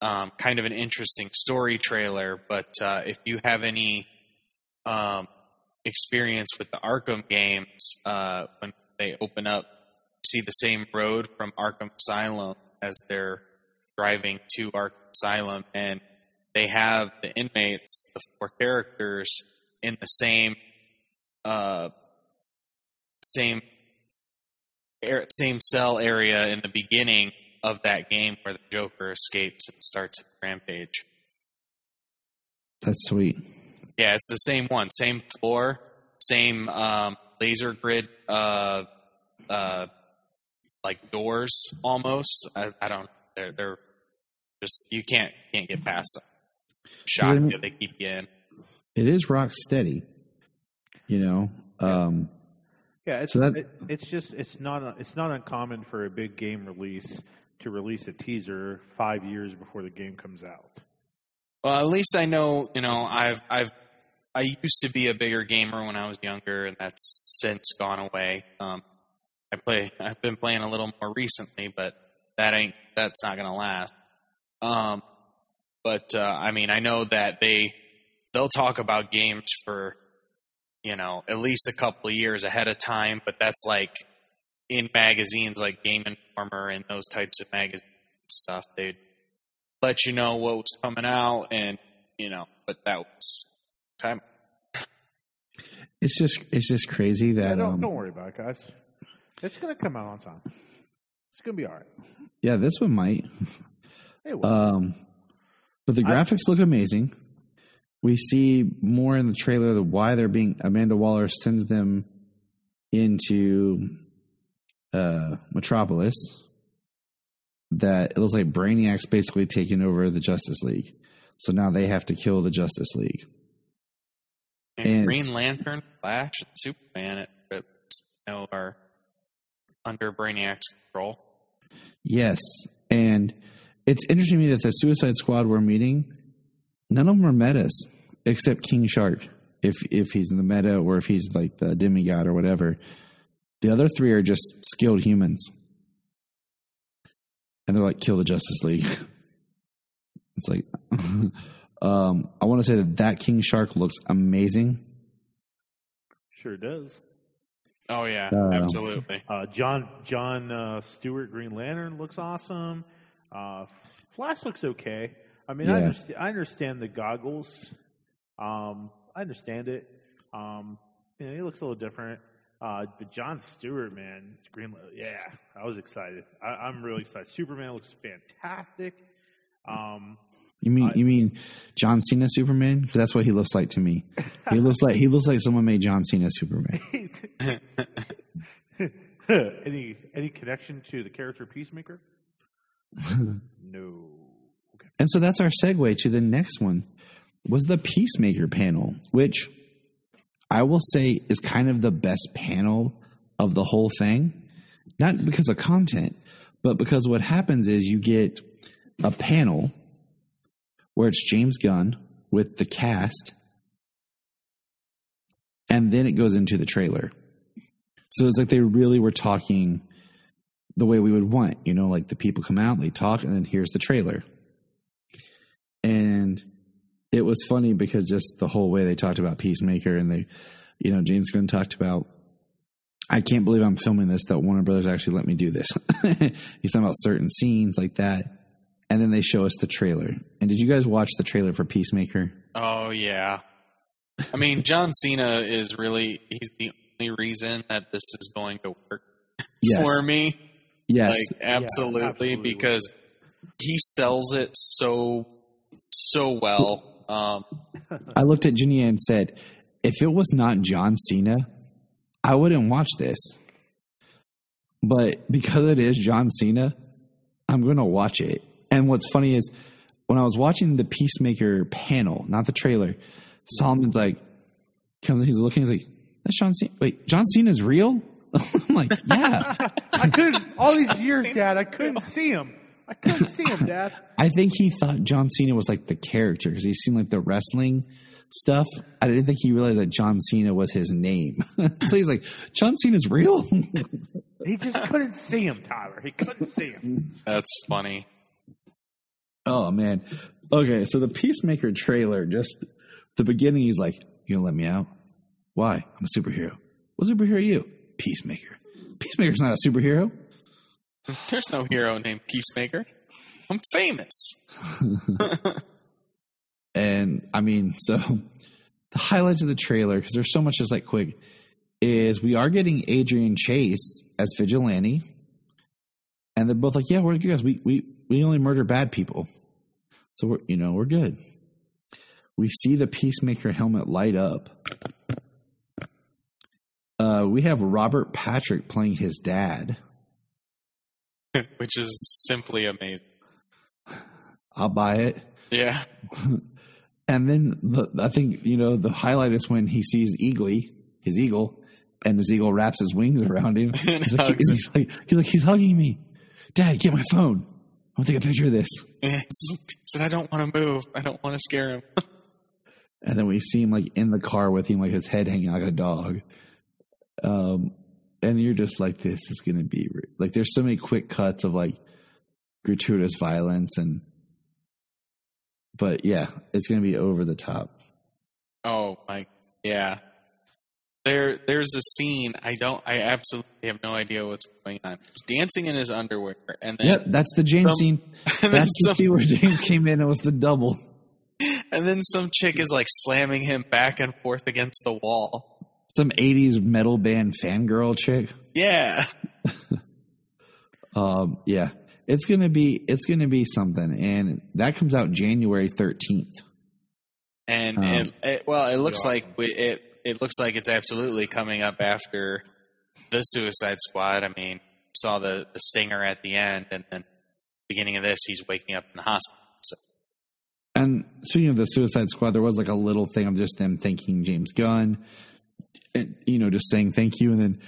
um, kind of an interesting story trailer. But uh, if you have any um, experience with the Arkham games, uh, when they open up, see the same road from Arkham Asylum as they're driving to Arkham Asylum, and they have the inmates, the four characters, in the same uh, same air, same cell area in the beginning of that game where the Joker escapes and starts a rampage. That's sweet. Yeah, it's the same one, same floor, same um, laser grid, uh, uh, like doors almost. I, I don't. They're they're just you can't can't get past them. Shock mean- you, they keep you in. It is Rocksteady. You know, um, Yeah, it's So that- it, it's just it's not it's not uncommon for a big game release to release a teaser five years before the game comes out. Well, at least I know, you know, I've I've I used to be a bigger gamer when I was younger, and that's since gone away. Um, I play. I've been playing a little more recently, but that ain't that's not gonna last. Um, but uh, I mean, I know that they they'll talk about games for you know at least a couple of years ahead of time, but that's like in magazines like Game Informer and those types of magazines and stuff. They'd let you know what was coming out, and you know, but that was time. it's just it's just crazy Yeah, that don't, um, don't worry about it, guys. It's gonna come out on time. It's gonna be all right. yeah, this one might. Um, but the I- graphics look amazing. We see more in the trailer of why they're being Amanda Waller sends them into uh, Metropolis. That it looks like Brainiac's basically taking over the Justice League. So now they have to kill the Justice League. And, And- Green Lantern, Flash, and Superman, it, it, you know, are under Brainiac's control. Yes, and it's interesting to me that the Suicide Squad we're meeting, none of them are metas except King Shark, if if he's in the meta or if he's like the demigod or whatever. The other three are just skilled humans, and they're like kill the Justice League. it's like, um, I want to say that that King Shark looks amazing. sure does. Oh yeah, Uh, absolutely. Uh, John John uh, Stewart Green Lantern looks awesome. Uh, Flash looks okay. I mean, I, Yeah. understand, I understand the goggles. Um, I understand it. Um, you know, he looks a little different. Uh, but John Stewart, man, Green, yeah, I was excited. I, I'm really excited. Superman looks fantastic. Um, You mean I- you mean John Cena Superman? that's what he looks like to me. He looks like he looks like someone made John Cena Superman. any any connection to the character Peacemaker? no. Okay. And so that's our segue to the next one was the Peacemaker panel, which I will say is kind of the best panel of the whole thing. Not because of content, but because what happens is you get a panel where it's James Gunn with the cast, and then it goes into the trailer. So it's like they really were talking the way we would want, you know, like the people come out, and they talk, and then here's the trailer. And it was funny because just the whole way they talked about Peacemaker and they, you know, James Gunn talked about, I can't believe I'm filming this, that Warner Brothers actually let me do this. He's talking about certain scenes like that. And then they show us the trailer. And did you guys watch the trailer for Peacemaker? Oh yeah. I mean, John Cena is really he's the only reason that this is going to work Yes. for me. Yes. Like absolutely, absolutely. because he sells it so so well. Um, I looked at Junior and said, if it was not John Cena, I wouldn't watch this. But because it is John Cena, I'm going to watch it. And what's funny is when I was watching the Peacemaker panel, not the trailer, Solomon's like, comes, he's looking, he's like, that's John Cena. Wait, John Cena's real? I'm like, yeah. I couldn't all these years, Dad. I couldn't see him. I couldn't see him, Dad. I think he thought John Cena was like the character because he's seen like the wrestling stuff. I didn't think he realized that John Cena was his name. so he's like, John Cena's real? He just couldn't see him, Tyler. He couldn't see him. That's funny. oh, man. Okay, so the Peacemaker trailer, just the beginning, he's like, You gonna let me out? Why? I'm a superhero. What superhero are you? Peacemaker. Peacemaker's not a superhero. There's no hero named Peacemaker. I'm famous. And I mean, so the highlights of the trailer, because there's so much just like quick, is we are getting Adrian Chase as vigilante. And they're both like, yeah, we're good guys. We, we, we only murder bad people. So we're, you know, we're good. We see the Peacemaker helmet light up. Uh, we have Robert Patrick playing his dad. Which is simply amazing. I'll buy it. Yeah. And then the, I think you know the highlight is when he sees Eagly, his eagle, and his eagle wraps his wings around him. And He's like, he's like, he's like, he's hugging me. Dad, get my phone. I want to take a picture of this. He said, I don't want to move. I don't want to scare him. And then we see him like in the car with him, like his head hanging like a dog. Um, and you're just like, this is gonna be re-. like. There's so many quick cuts of like gratuitous violence and, but yeah, it's gonna be over the top. Oh my, yeah. There, there's a scene. I don't. I absolutely have no idea what's going on. He's dancing in his underwear, and then Yep, that's the James some- scene. That's the some, scene where James came in and was the double. and then some chick is like slamming him back and forth against the wall. Some '80s metal band fangirl chick. Yeah, Um, yeah, it's gonna be it's gonna be something, and that comes out January 13th. and Um, it, it, well, it looks awesome. like we, it. It looks like it's absolutely coming up after the Suicide Squad. I mean, saw the the stinger at the end, and then beginning of this, he's waking up in the hospital. So, And speaking of the Suicide Squad, there was like a little thing of just them thanking James Gunn, and, you know, just saying thank you, and then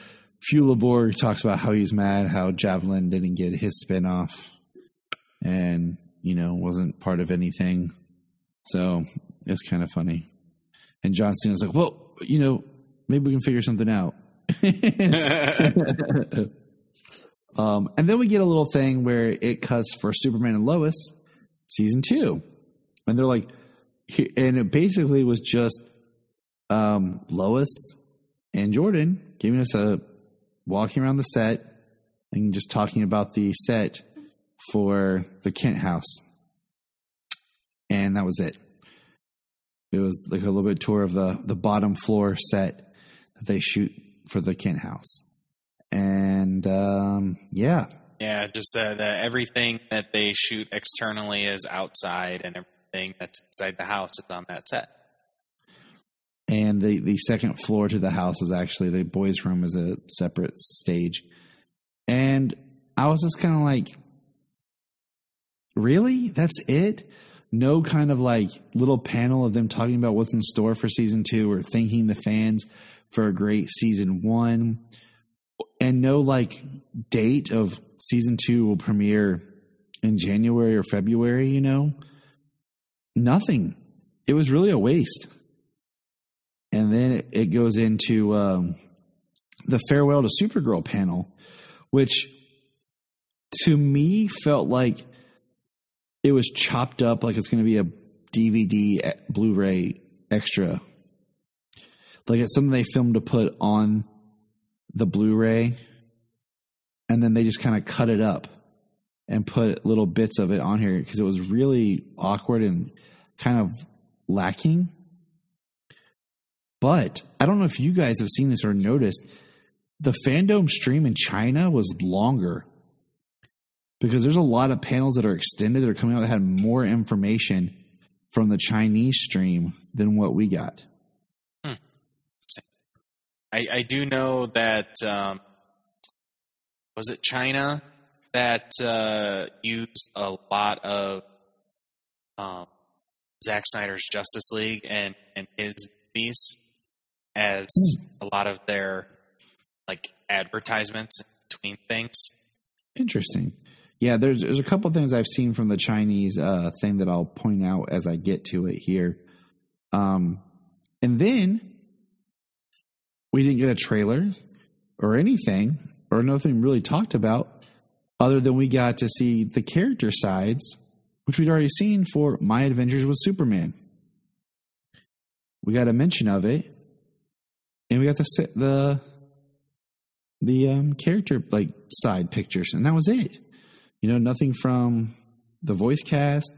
Flula Borg talks about how he's mad how Javelin didn't get his spinoff, and you know wasn't part of anything. So it's kind of funny. And John Cena's like, well, you know, maybe we can figure something out. um, and then we get a little thing where it cuts for Superman and Lois season two, and they're like, and it basically was just um, Lois and Jordan giving us a walking around the set and just talking about the set for the Kent house, and that was it. It was like a little bit tour of the the bottom floor set that they shoot for the Kent house, and um, yeah, yeah, just uh, the everything that they shoot externally is outside, and everything that's inside the house is on that set. And the the second floor to the house is actually the boys' room is a separate stage, and I was just kind of like, really, that's it. No kind of like little panel of them talking about what's in store for season two or thanking the fans for a great season one. And no like date of season two will premiere in January or February, you know? Nothing. It was really a waste. And then it, it goes into um, the farewell to Supergirl panel, which to me felt like it was chopped up like it's going to be a DVD, e- Blu-ray extra. Like it's something they filmed to put on the Blu-ray, and then they just kind of cut it up and put little bits of it on here because it was really awkward and kind of lacking. But I don't know if you guys have seen this or noticed. The FanDome stream in China was longer because there's a lot of panels that are extended that are coming out that had more information from the Chinese stream than what we got. I, I do know that um, was it China that uh, used a lot of um, Zack Snyder's Justice League and, and his movies as a lot of their like advertisements between things. Interesting. Yeah, there's there's a couple things I've seen from the Chinese uh, thing that I'll point out as I get to it here. Um, and then we didn't get a trailer or anything or nothing really talked about other than we got to see the character sides, which we'd already seen for My Adventures with Superman. We got a mention of it, and we got the the the um, character like side pictures, and that was it. You know, nothing from the voice cast.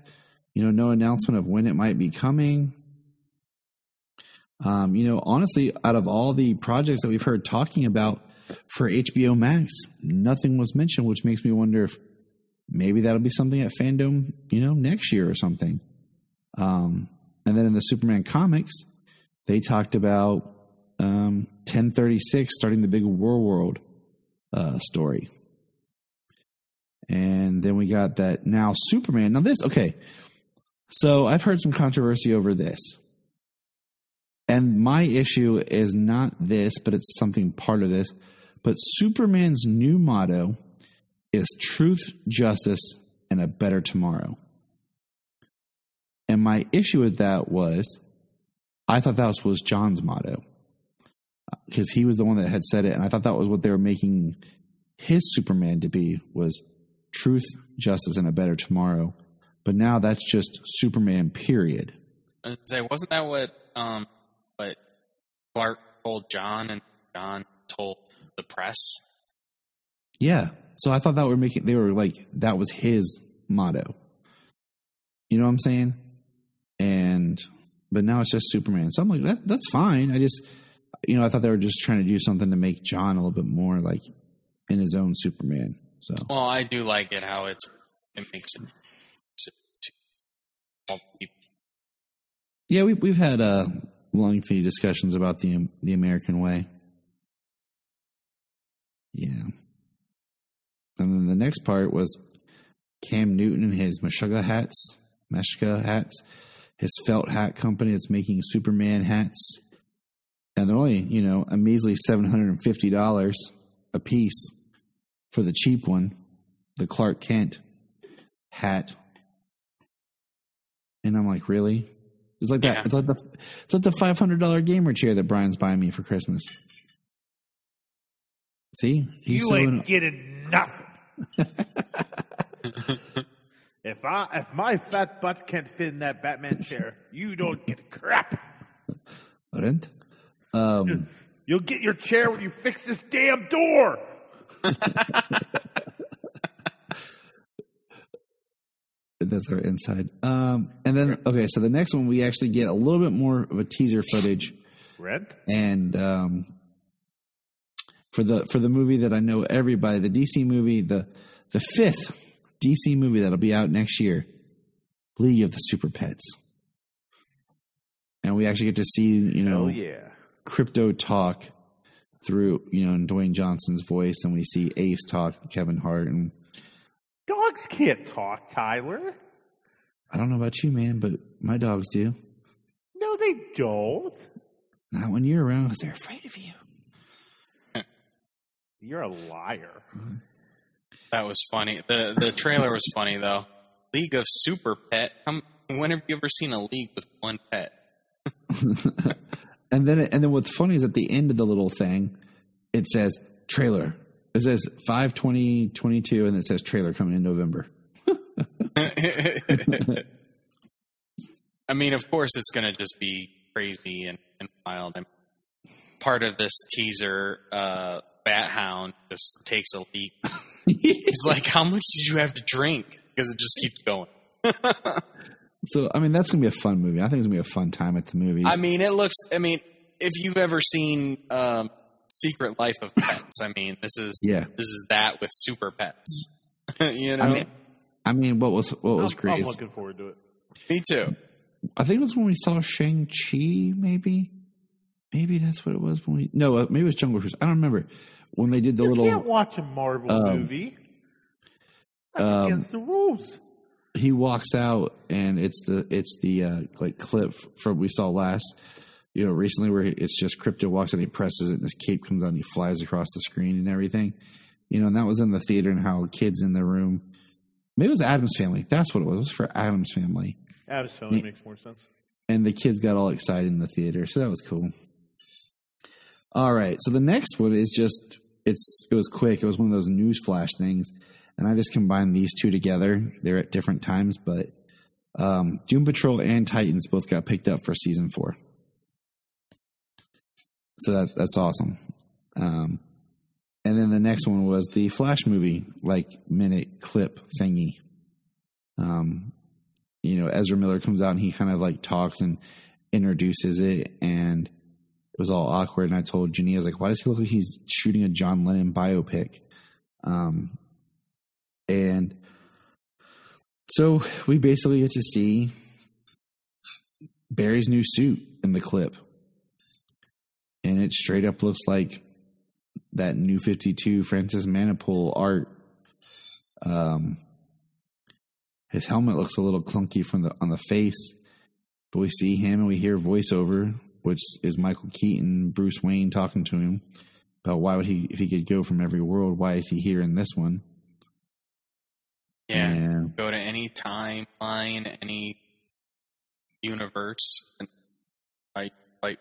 You know, no announcement of when it might be coming. Um, you know, honestly, out of all the projects that we've heard talking about for HBO Max, nothing was mentioned, which makes me wonder if maybe that'll be something at FanDome, you know, next year or something. Um, and then in the Superman comics, they talked about um, 1036 starting the big War World uh, story. And then we got that now Superman. Now, this, okay. So I've heard some controversy over this. And my issue is not this, but it's something part of this. But Superman's new motto is truth, justice, and a better tomorrow. And my issue with that was I thought that was, was John's motto because he was the one that had said it, and I thought that was what they were making his Superman to be was truth, justice, and a better tomorrow. But now that's just Superman. Period. I was say, wasn't that what um what Clark told John and John told the press? Yeah. So I thought that were making they were like that was his motto. You know what I'm saying? And but now it's just Superman. So I'm like that that's fine. I just you know I thought they were just trying to do something to make John a little bit more like in his own Superman. So Well, I do like it how it's it makes it to all people. yeah, we we've had uh lengthy discussions about the the American way. Yeah. And then the next part was Cam Newton and his Meshuggah hats, Meshka hats, his felt hat company that's making Superman hats. And they're only, you know, a measly $750 a piece for the cheap one, the Clark Kent hat. And I'm like, really? It's like that. Yeah. It's like the it's like the five hundred dollar gamer chair that Bryan's buying me for Christmas. See, he's you so ain't in- getting nothing. if I if my fat butt can't fit in that Batman chair, you don't get crap. Aren't? Um, You'll get your chair when you fix this damn door. that's our inside. Um, and then okay, so the next one we actually get a little bit more of a teaser footage, Rent? and um, for the for the movie that I know everybody, the DC movie, the the fifth DC movie that'll be out next year, League of the Super Pets. And we actually get to see, you know, Oh yeah. Crypto talk through, you know, in Dwayne Johnson's voice, and we see Ace talk, Kevin Hart, and Dogs can't talk, Tyler. I don't know about you, man, but my dogs do. No, they don't. Not when you're around, because they're afraid of you. You're a liar. That was funny. The the trailer was funny though. League of Super Pet. Um, when have you ever seen a league with one pet? and then, and then, what's funny is at the end of the little thing, it says trailer. It says five twenty twenty two, and it says trailer coming in November. I mean, of course, it's going to just be crazy and, and wild. And part of this teaser, uh, Bat Hound just takes a leak. He's like, "How much did you have to drink?" Because it just keeps going. so, I mean, that's gonna be a fun movie. I think it's gonna be a fun time at the movies. I mean, it looks. I mean, if you've ever seen um, Secret Life of Pets, I mean, this is Yeah. this is that with super pets. you know, I mean, I mean, what was what was I'm, great? I'm is- looking forward to it. me too. I think it was when we saw Shang Chi. Maybe, maybe that's what it was when we. No, uh, maybe it was Jungle Cruise. I don't remember when they did the you little. can't watch a Marvel um, movie. That's Um, against the rules. He walks out and it's the it's the uh, like clip from we saw last you know recently where it's just Krypto walks and he presses it and his cape comes out and he flies across the screen and everything. You know and that was in the theater and how kids in the room maybe it was Addams family. That's what it was. It was for Addams family. Abs family Yeah. makes more sense. and the kids got all excited in the theater so that was cool. All right so the next one is just it's it was quick. It was one of those news flash things and i just combined these two together they're at different times but um, doom patrol and titans both got picked up for season four so that that's awesome um, and then the next one was the flash movie like minute clip thingy um, you know, Ezra Miller comes out and he kind of like talks and introduces it, and it was all awkward. And I told Jenny, I was like, "Why does he look like he's shooting a John Lennon biopic?" Um, and so we basically get to see Barry's new suit in the clip, and it straight up looks like that new Fifty Two Francis Manapul art. Um, his helmet looks a little clunky from the on the face, but we see him and we hear voiceover, which is Michael Keaton, Bruce Wayne talking to him about why would he if he could go from every world, why is he here in this one? Yeah. And Go to any timeline, any universe, and fight, fight.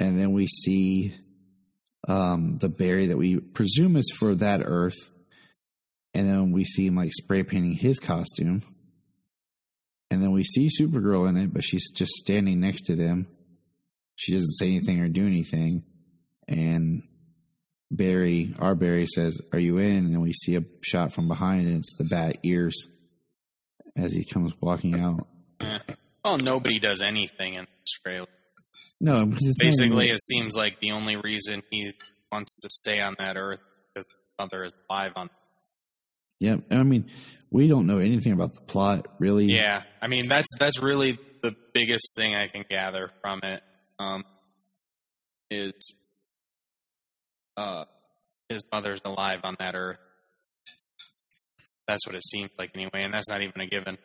and then we see um, the Barry that we presume is for that Earth, and then we see him like spray painting his costume, and then we see Supergirl in it, but she's just standing next to them. She doesn't say anything or do anything, and Barry, our Barry, says, "Are you in?" And we see a shot from behind, and it's the bat ears as he comes walking out. Well, nobody does anything in this trailer. No, because it's not even- Basically, it seems like the only reason he wants to stay on that Earth is his mother is alive on. Yeah, I mean, we don't know anything about the plot, really. Yeah, I mean that's that's really the biggest thing I can gather from it. Um, is uh, his mother's alive on that Earth. That's what it seems like anyway, and that's not even a given.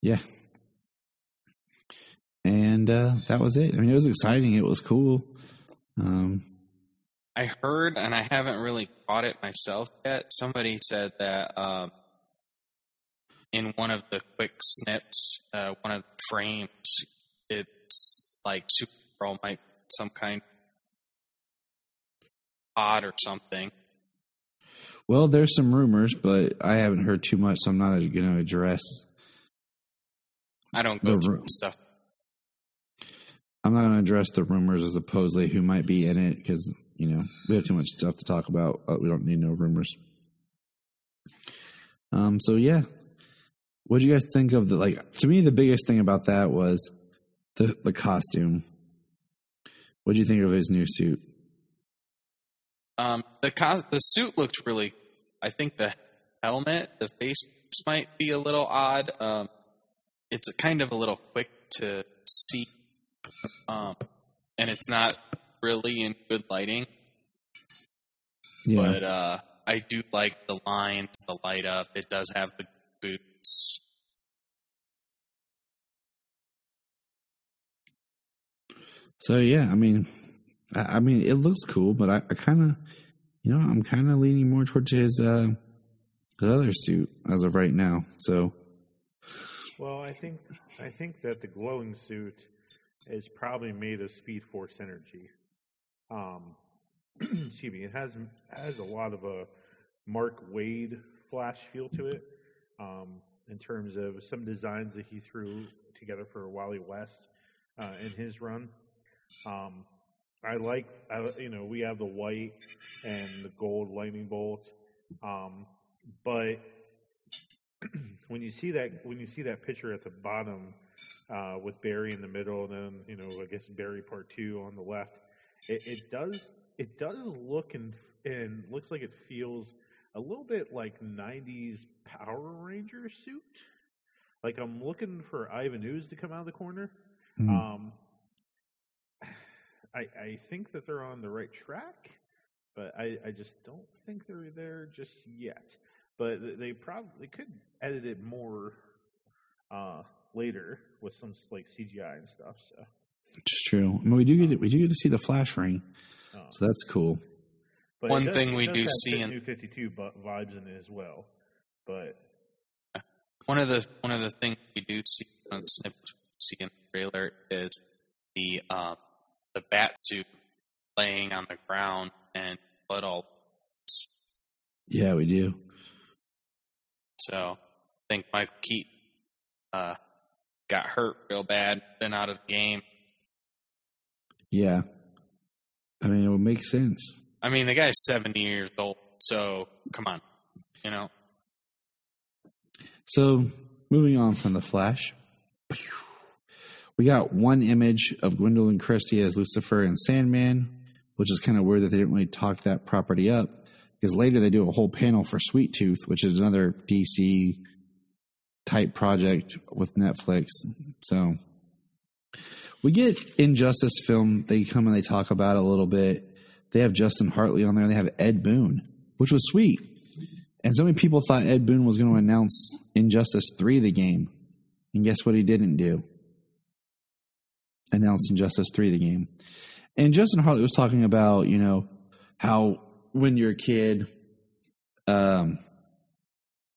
Yeah. And uh, that was it. I mean, it was exciting. It was cool. Um, I heard, and I haven't really caught it myself yet. Somebody said that um, in one of the quick snips, uh, one of the frames, it's like Supergirl might some kind of pod or something. well, there's some rumors, but I haven't heard too much, so I'm not going to address. I don't go through stuff. I'm not going to address the rumors as supposedly who might be in it because you know we have too much stuff to talk about. But we don't need no rumors. Um. So yeah, what do you guys think of the like? To me, the biggest thing about that was the the costume. What do you think of his new suit? Um, the the suit looked really. I think the helmet, the face might be a little odd. Um, it's a kind of a little quick to see, um, and it's not really in good lighting. Yeah. But uh, I do like the lines, the light up. It does have the boots. So yeah, I mean, I, I mean, it looks cool, but I, I kind of, you know, I'm kind of leaning more towards his uh, other suit as of right now. So Well, I think I think that the glowing suit is probably made of Speed Force energy. Um, excuse me. It has has a lot of a Mark Waid flash feel to it. Um, in terms of some designs that he threw together for Wally West uh, in his run. Um, I like, I, you know, we have the white and the gold lightning bolt, um, but when you see that when you see that picture at the bottom uh, with Barry in the middle, and then you know I guess Barry Part Two on the left, it, it does it does look and and looks like it feels a little bit like '90s Power Ranger suit. Like I'm looking for Ivan Ooze to come out of the corner. hmm, Um, I I think that they're on the right track, but I I just don't think they're there just yet. but they probably could edit it more uh, later with some like CGI and stuff. So It's true. I mean, we do get to, we do get to see the flash ring, uh, so that's cool. but One does- thing we do see Fit in- New Fifty Two vibes in it as well. But One of the one of the things we do see on snippets we see in the trailer is the um, the bat suit laying on the ground and blood all. Yeah, we do. So I think Michael Keaton uh, got hurt real bad, been out of the game. Yeah. I mean, it would make sense. I mean, the guy's seventy years old, so come on, you know. So, moving on from the Flash, we got one image of Gwendoline Christie as Lucifer and Sandman, which is kind of weird that they didn't really talk that property up because later they do a whole panel for Sweet Tooth, which is another DC type project with Netflix. So, we get Injustice film. They come and they talk about it a little bit. They have Justin Hartley on there. They have Ed Boon, which was sweet. And so many people thought Ed Boon was going to announce Injustice 3 the game. And guess what he didn't do? Announce Injustice 3 the game. And Justin Hartley was talking about, you know, how when you're a kid, um,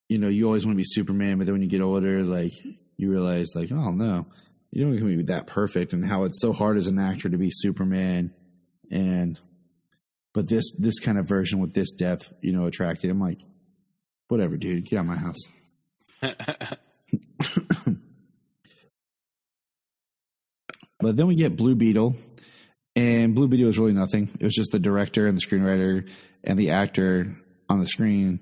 you know, you always want to be Superman, but then when you get older, like, you realize, like, oh no, you don't want to be that perfect, and how it's so hard as an actor to be Superman. And, but this, this kind of version with this depth, you know, attracted him. Like, whatever, dude, get out of my house. But then we get Blue Beetle, and Blue Beetle was really nothing. It was just the director and the screenwriter and the actor on the screen,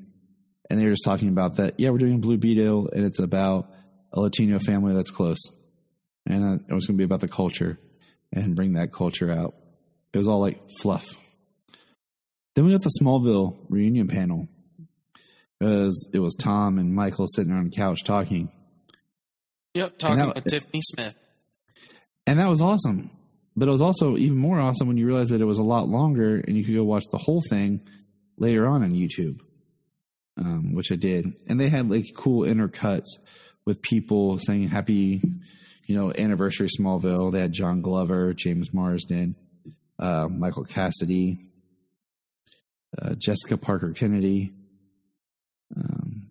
and they were just talking about that. Yeah, we're doing Blue Beetle, and it's about a Latino family that's close, and it was going to be about the culture and bring that culture out. It was all like fluff. Then we got the Smallville reunion panel. It was, it was Tom and Michael sitting on the couch talking. Yep, talking that- with Tiffany Smith. And that was awesome. But it was also even more awesome when you realized that it was a lot longer and you could go watch the whole thing later on on YouTube, um, which I did. And they had like cool intercuts with people saying happy, you know, anniversary Smallville. They had John Glover, James Marsden, uh, Michael Cassidy, uh, Jessica Parker Kennedy, um,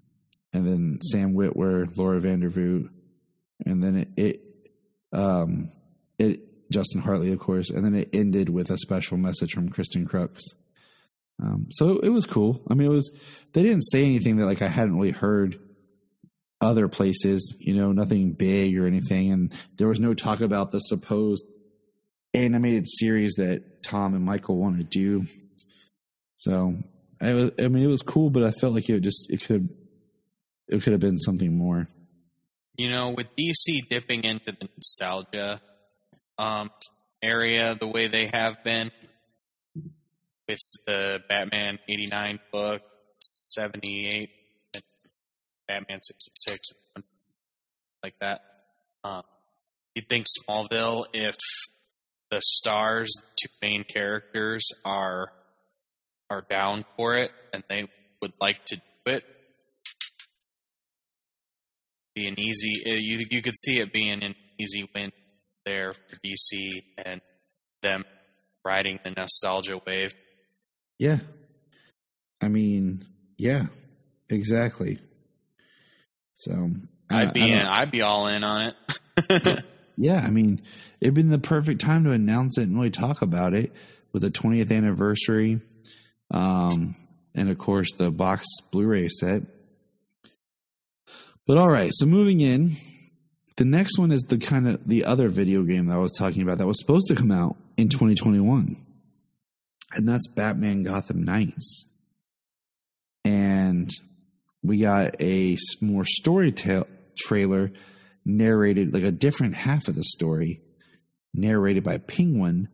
and then Sam Witwer, Laura Vandervoort, and then it, it um, it Justin Hartley, of course, and then it ended with a special message from Kristin Kreuk. Um, so it was cool. I mean, it was they didn't say anything that like I hadn't really heard other places, you know, nothing big or anything, and there was no talk about the supposed animated series that Tom and Michael want to do. So I was, I mean, it was cool, but I felt like it just it could it could have been something more. You know, with DC dipping into the nostalgia um, area the way they have been with the Batman 89 book, 78, and Batman 66, like that. Um, you'd think Smallville, if the stars, the two main characters, are are down for it and they would like to do it, be an easy. uh, You you could see it being an easy win there for DC and them riding the nostalgia wave. Yeah. I mean, yeah, exactly. So I'd be in, I'd be all in on it. Yeah, I mean, it'd been the perfect time to announce it and really talk about it with the 20th anniversary, um, and of course the box Blu-ray set. But all right, so moving in, the next one is the kind of the other video game that I was talking about that was supposed to come out in 2021, and that's Batman Gotham Knights. And we got a more story ta- trailer narrated like a different half of the story narrated by penguin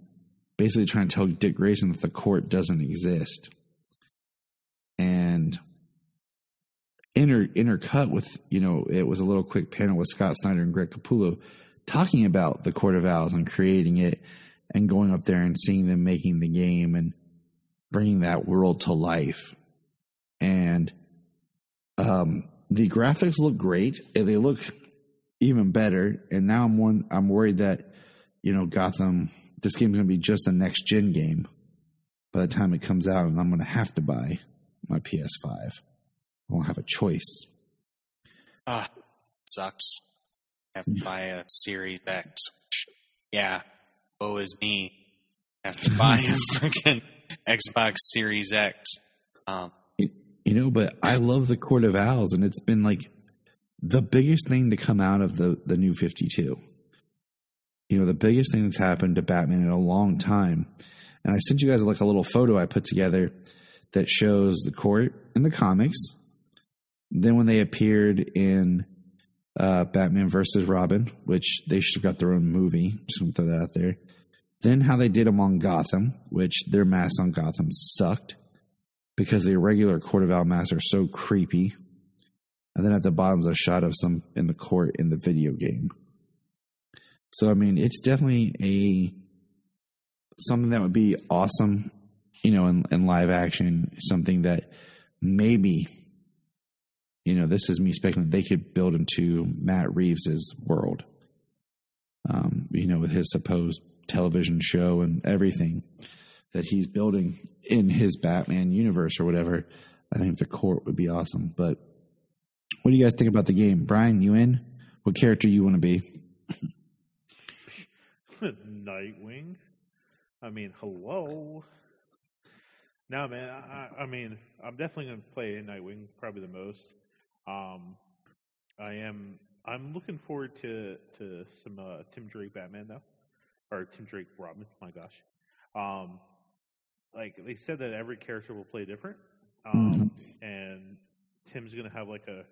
basically trying to tell dick grayson that the court doesn't exist and inter intercut with you know it was a little quick panel with scott snyder and greg capullo talking about the court of owls and creating it and going up there and seeing them making the game and bringing that world to life and Um, the graphics look great. and They look even better. And now I'm one. I'm worried that you know Gotham. This game's going to be just a next gen game by the time it comes out, and I'm going to have to buy my PS5. I won't have a choice. Ah, sucks. I have to buy a Series X. Yeah, woe is me. I have to buy a freaking Xbox Series X. Um, You know, but I love the Court of Owls, and it's been like the biggest thing to come out of the the new Fifty Two. You know, the biggest thing that's happened to Batman in a long time. And I sent you guys like a little photo I put together that shows the court in the comics. Then when they appeared in uh, Batman versus Robin, which they should have got their own movie. Just gonna throw that out there. Then how they did them on Gotham, which their masks on Gotham sucked because the regular Court of Owl masks are so creepy. And then at the bottom is a shot of some in the court in the video game. So I mean, it's definitely a something that would be awesome, you know, in, in live action. Something that maybe, you know, this is me speculating. They could build into Matt Reeves's world. Um, you know, with his supposed television show and everything that he's building in his Batman universe or whatever. I think the court would be awesome. But what do you guys think about the game, Bryan? You in? What character you want to be? Nightwing. I mean, hello. No, man. I, I mean, I'm definitely going to play Nightwing probably the most. Um, I am. I'm looking forward to to some uh, Tim Drake Batman though, or Tim Drake Robin. My gosh. Um, like they said that every character will play different, um, and Tim's going to have like a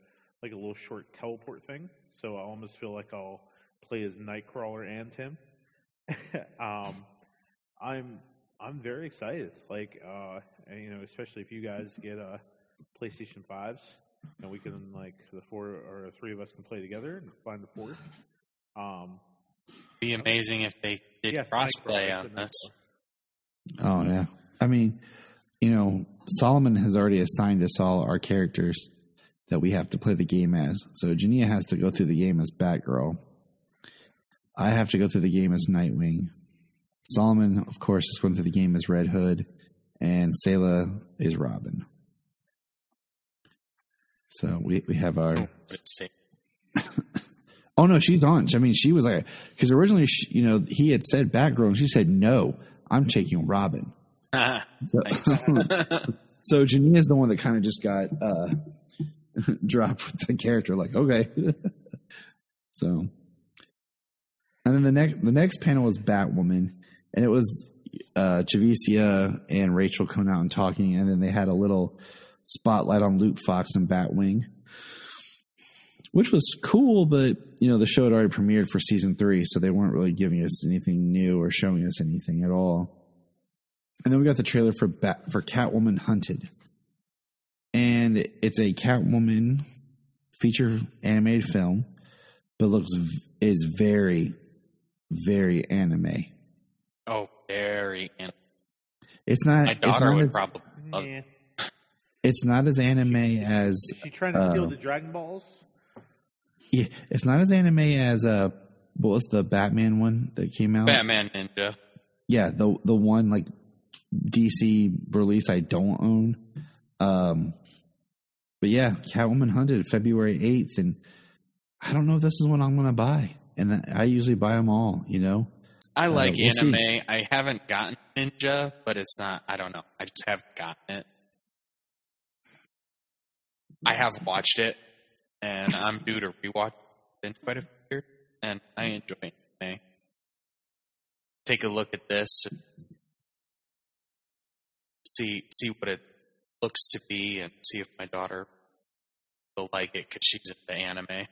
like a little short teleport thing. So I almost feel like I'll play as Nightcrawler and Tim. um, I'm I'm very excited. Like uh, and, you know, especially if you guys get uh, PlayStation fives, and we can like the four or three of us can play together and find the fourth. Um, be amazing if they did yes, crossplay Nightcrawler, on this. Oh yeah. I mean, you know, Solomon has already assigned us all our characters that we have to play the game as. So Jania has to go through the game as Batgirl. I have to go through the game as Nightwing. Solomon, of course, is going through the game as Red Hood, and Sayla is Robin. So we we have our. Oh, Oh no, she's on. I mean, she was like because originally, she, you know, he had said Batgirl, and she said no, I'm taking Robin. So, Thanks. so Janine is the one that kind of just got uh, dropped with the character. Like, okay. so, and then the next the next panel was Batwoman, and it was uh, Javicia and Rachel coming out and talking, and then they had a little spotlight on Luke Fox and Batwing, which was cool. But you know, the show had already premiered for season three, so they weren't really giving us anything new or showing us anything at all. And then we got the trailer for Bat- for Catwoman Hunted, and it's a Catwoman feature animated film, but looks v- is very, very anime. oh, very. And It's not. my it's daughter not would as, probably love Yeah. It's not as anime as. Is she trying to steal uh, the Dragon Balls? Yeah, it's not as anime as uh, what was the Batman one that came out? Batman Ninja. Yeah, the the one like DC release I don't own. Um, but yeah, Catwoman Hunted February eighth, and I don't know if this is what I'm going to buy. And I usually buy them all, you know. I like we'll see. anime. I haven't gotten Ninja, but it's not. I don't know. I just haven't gotten it. I have watched it, and I'm due to rewatch it in quite a few years, and I enjoy anime. Take a look at this, see see what it looks to be, and see if my daughter will like it because she's into anime.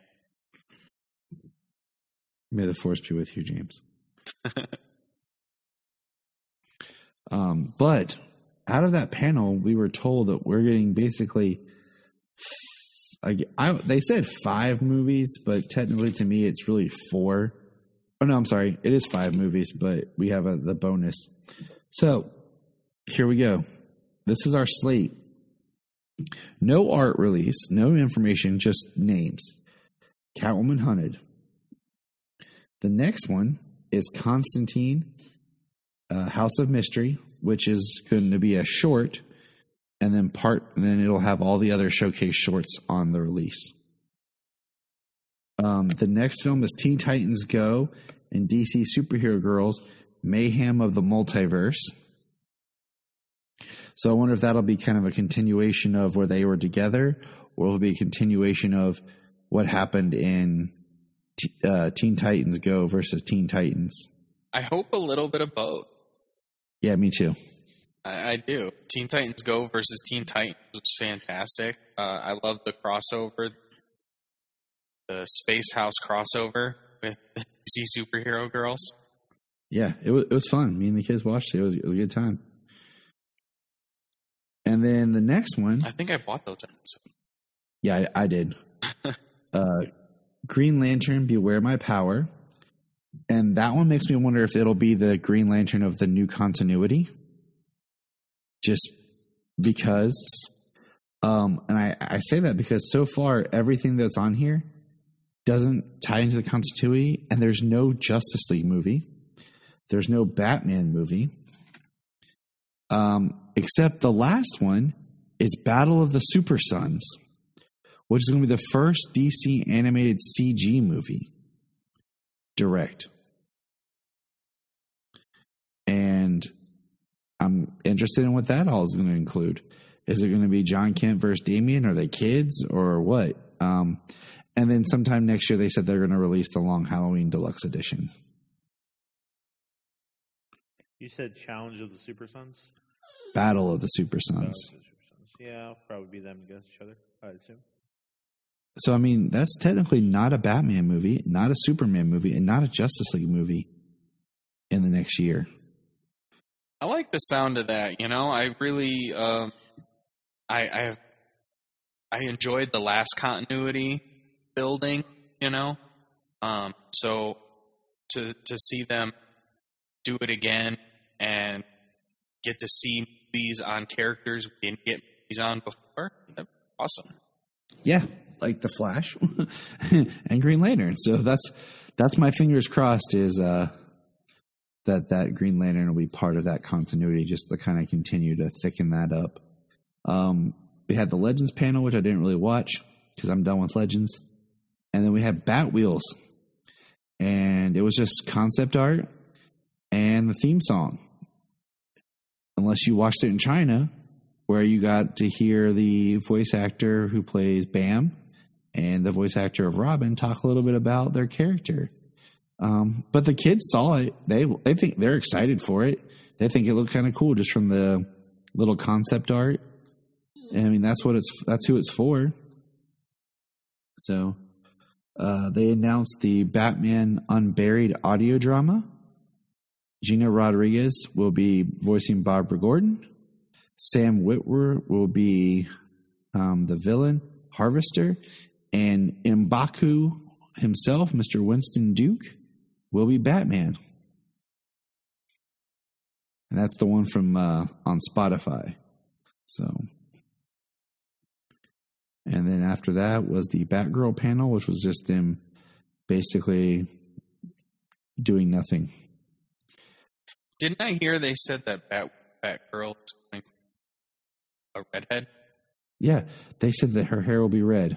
May the force be with you, James. um, but out of that panel, we were told that we're getting basically. I, they said five movies, but technically to me, it's really four. Oh no, I'm sorry, it is five movies, but we have a, the bonus. So here we go. This is our slate. No art release, no information, just names. Catwoman Hunted. The next one is Constantine, uh, House of Mystery, which is going to be a short, and then part, and then it'll have all the other showcase shorts on the release. Um, the next film is Teen Titans Go and DC Superhero Girls Mayhem of the Multiverse. So I wonder if that'll be kind of a continuation of where they were together, or it'll be a continuation of what happened in T- uh, Teen Titans Go versus Teen Titans. I hope a little bit of both. Yeah, me too. I, I do. Teen Titans Go versus Teen Titans was fantastic. Uh, I love the crossover, the Space House crossover with DC Superhero Girls. Yeah, it was it was fun. Me and the kids watched it. It was, it was a good time. And then the next one, I think I bought those. episodes. yeah, I, I did. uh, Green Lantern, Beware My Power, and that one makes me wonder if it'll be the Green Lantern of the new continuity. Just because, um, and I, I say that because so far everything that's on here doesn't tie into the continuity, and there's no Justice League movie, there's no Batman movie, um, except the last one is Battle of the Super Sons, which is going to be the first DC animated CG movie direct. And I'm interested in what that all is going to include. Is it going to be Jon Kent versus Damian? Are they kids or what? Um, and then sometime next year, they said they're going to release the Long Halloween Deluxe Edition. You said Challenge of the Super Sons? Battle of the Super Sons. the Super Sons. Yeah, it'll probably be them against each other, I assume. So, I mean, that's technically not a Batman movie, not a Superman movie, and not a Justice League movie in the next year. I like the sound of that. You know, I really, um, I, I I enjoyed the last continuity building. You know, um, so to to see them do it again and get to see movies on characters we didn't get movies on before, awesome. Yeah, like the Flash and Green Lantern. So that's that's my fingers crossed is uh, that that Green Lantern will be part of that continuity, just to kind of continue to thicken that up. Um, we had the Legends panel, which I didn't really watch because I'm done with Legends, and then we had Bat Wheels, and it was just concept art and the theme song. Unless you watched it in China, where you got to hear the voice actor who plays Bam and the voice actor of Robin talk a little bit about their character. Um, but the kids saw it; they they think they're excited for it. They think it looked kind of cool just from the little concept art. And I mean, that's what it's that's who it's for. So uh, they announced the Batman Unburied audio drama. Gina Rodriguez will be voicing Barbara Gordon. Sam Witwer will be um, the villain, Harvester. And Mbaku himself, Mr. Winston Duke, will be Batman. And that's the one from uh, on Spotify. So, and then after that was the Batgirl panel, which was just them basically doing nothing. Didn't I hear they said that Bat Batgirl is a redhead? Yeah, they said that her hair will be red.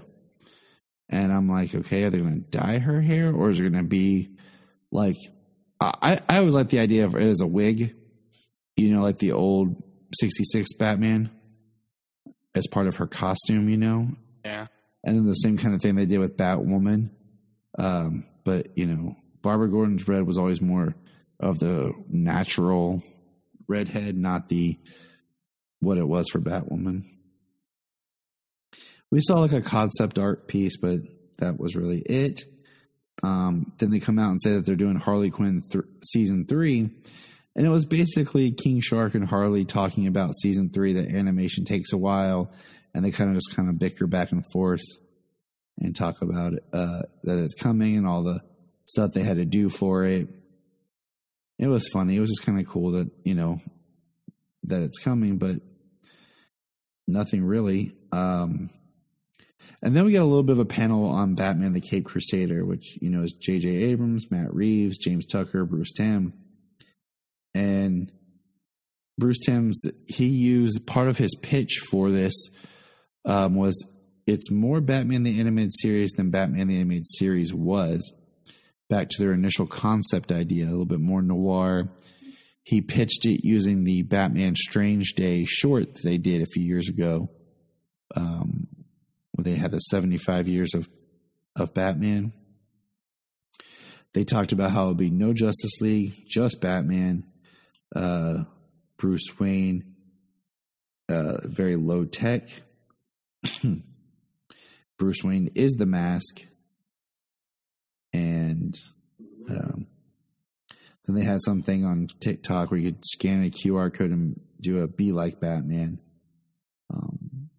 And I'm like, okay, are they going to dye her hair or is it going to be like, I, I always like the idea of it as a wig, you know, like the old 66 Batman as part of her costume, you know? Yeah. And then the same kind of thing they did with Batwoman. Um, but, you know, Barbara Gordon's red was always more of the natural redhead, not the what it was for Batwoman. We saw like a concept art piece, but that was really it. Um, then they come out and say that they're doing Harley Quinn th- season three, and it was basically King Shark and Harley talking about season three. that animation takes a while, and they kind of just kind of bicker back and forth and talk about uh, that it's coming and all the stuff they had to do for it. It was funny. It was just kind of cool that you know that it's coming, but nothing really. Um, and then we got a little bit of a panel on Batman the Cape Crusader, which, you know, is J.J. Abrams, Matt Reeves, James Tucker, Bruce Timm. And Bruce Timm's, he used part of his pitch for this um, was it's more Batman the Animated Series than Batman the Animated Series was. Back to their initial concept idea, a little bit more noir. He pitched it using the Batman Strange Day short that they did a few years ago, um, they had the 75 years of, of Batman. They talked about how it would be no Justice League, just Batman, uh, Bruce Wayne, uh, very low tech. Bruce Wayne is the mask, and um, then they had something on TikTok where you could scan a QR code and do a "Be Like Batman." Um,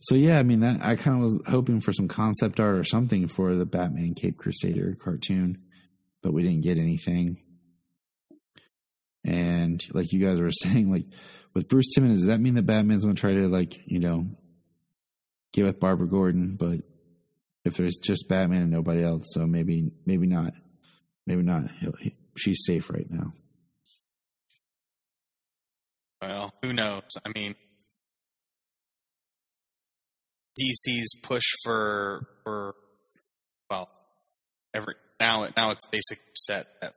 so yeah, I mean, that, I kind of was hoping for some concept art or something for the Batman Cape Crusader cartoon, but we didn't get anything. And like you guys were saying, like with Bruce Timmons, does that mean that Batman's going to try to like you know get with Barbara Gordon? But if there's just Batman and nobody else, so maybe maybe not, maybe not. He'll, he, she's safe right now. Well, who knows? I mean, DC's push for for well, every now now it's basically set at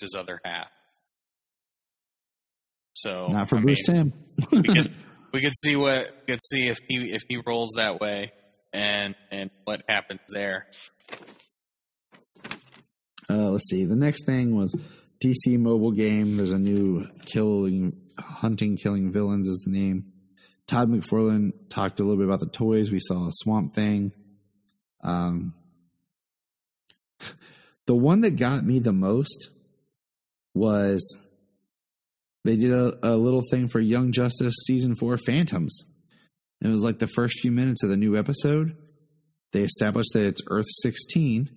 his other half. So Not for I Bruce mean, Timm. we could we could see what we could see if he if he rolls that way and and what happens there. Uh, let's see. The next thing was DC mobile game. There's a new killing, hunting, killing villains is the name. Todd McFarlane talked a little bit about the toys. We saw a Swamp Thing. Um, the one that got me the most was they did a, a little thing for Young Justice season four Phantoms. It was like the first few minutes of the new episode. They established that it's Earth 16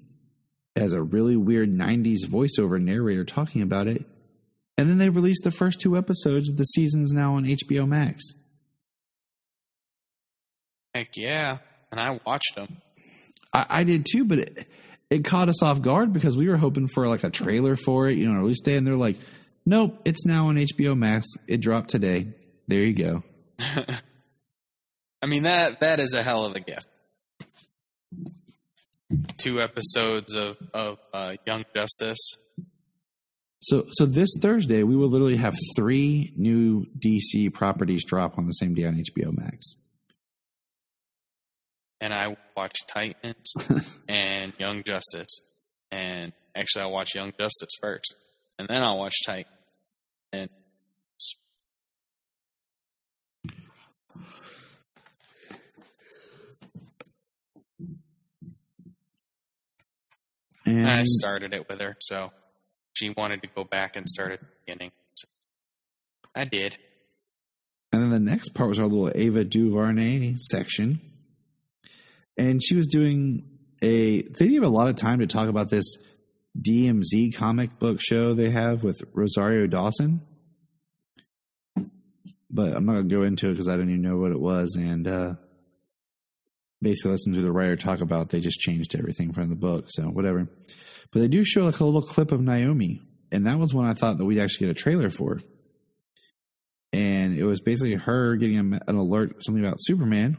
as a really weird 90s voiceover narrator talking about it. And then they released the first two episodes of the seasons now on HBO Max. Heck yeah, and I watched them. I, I did too, but it, it caught us off guard because we were hoping for like a trailer for it, you know, release day, and they're like, nope, it's now on HBO Max. It dropped today. There you go. I mean that that is a hell of a gift. Two episodes of of uh, Young Justice. So, so this Thursday, we will literally have three new DC properties drop on the same day on HBO Max. And I watch Titans and Young Justice. And actually, I'll watch Young Justice first, and then I'll watch Titan. And And I started it with her, so she wanted to go back and start at the beginning. So I did. And then the next part was our little Ava DuVernay section. And she was doing a, they didn't have a lot of time to talk about this DMZ comic book show they have with Rosario Dawson. But I'm not to go into it because I don't even know what it was. And uh, basically, listen to the writer talk about they just changed everything from the book. So, whatever. But they do show like a little clip of Naomi. And that was one I thought that we'd actually get a trailer for and it was basically her getting an alert something about Superman,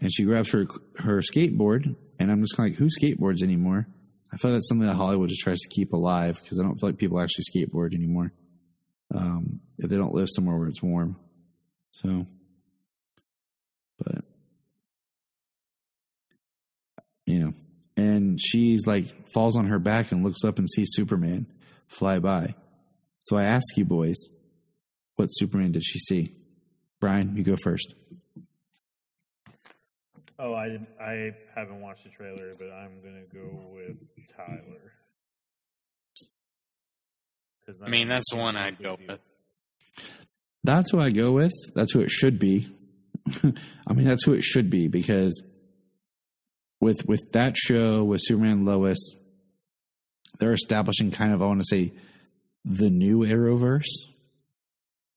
and she grabs her her skateboard, and I'm just kind of like, who skateboards anymore? I feel like that's something that Hollywood just tries to keep alive because I don't feel like people actually skateboard anymore um, if they don't live somewhere where it's warm. So, but you know, and she's like falls on her back and looks up and sees Superman fly by. So I ask you boys, what Superman did she see? Bryan, you go first. Oh, I didn't, I haven't watched the trailer, but I'm gonna go with Tyler. I mean, that's the one I'm I'd go with. That's who I go with. That's who it should be. I mean, that's who it should be because with with that show with Superman and Lois, they're establishing kind of I want to say the new Arrowverse.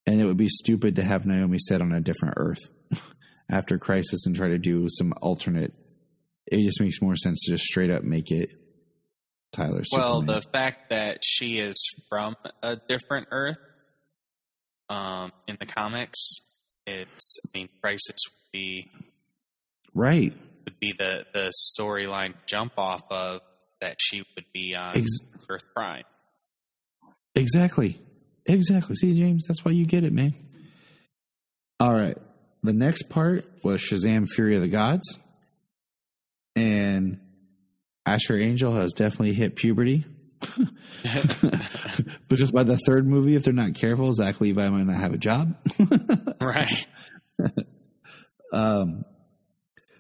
and it would be stupid to have Naomi set on a different Earth after Crisis and try to do some alternate. It just makes more sense to just straight up make it Tyler. Well, Superman. the fact that she is from a different Earth, um, in the comics, it's. I mean, Crisis would be right, would be the the storyline jump off of that she would be on Ex- Earth Prime. exactly, exactly. See, James, that's why you get it, man. All right, the next part was Shazam: Fury of the Gods, and Asher Angel has definitely hit puberty. because by the third movie, if they're not careful, Zach Levi might not have a job. right. Um,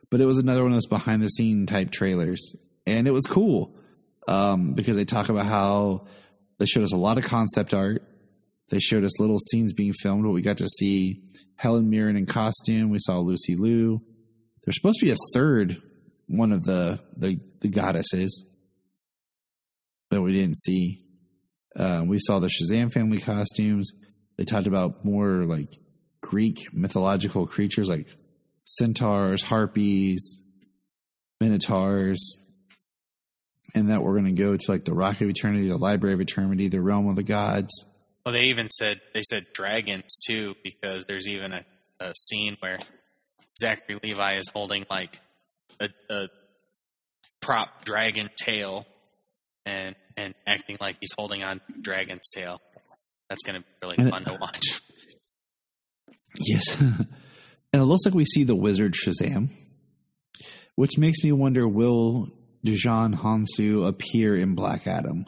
but it was another one of those behind the scene type trailers, and it was cool um, because they talk about how they showed us a lot of concept art. They showed us little scenes being filmed, but we got to see Helen Mirren in costume. We saw Lucy Liu. There's supposed to be a third one of the the, the goddesses that we didn't see. Uh, we saw the Shazam family costumes. They talked about more like Greek mythological creatures like centaurs, harpies, minotaurs, and that we're going to go to like the Rock of Eternity, the Library of Eternity, the Realm of the Gods. Well, they even said they said dragons too, because there's even a, a scene where Zachary Levi is holding like a, a prop dragon tail and and acting like he's holding on dragon's tail. That's going to be really And it- fun to watch. Yes. and it looks like we see the wizard Shazam, which makes me wonder will Djimon Hounsou appear in Black Adam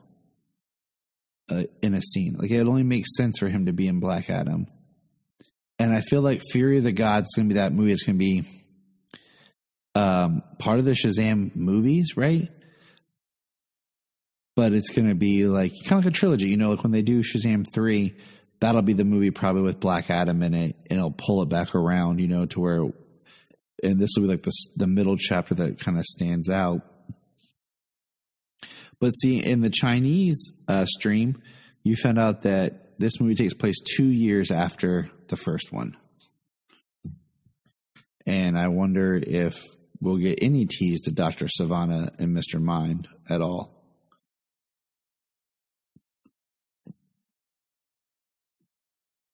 uh, in a scene? Like, it only makes sense for him to be in Black Adam. And I feel like Fury of the Gods is going to be that movie. It's going to be um, part of the Shazam movies, right? But it's going to be like kind of like a trilogy. You know, like when they do Shazam 3, that'll be the movie probably with Black Adam in it, and it'll pull it back around, you know, to where, and this will be like the the middle chapter that kind of stands out. But see, in the Chinese uh, stream, you found out that this movie takes place two years after the first one, and I wonder if we'll get any tease to Doctor Sivana and Mister Mind at all.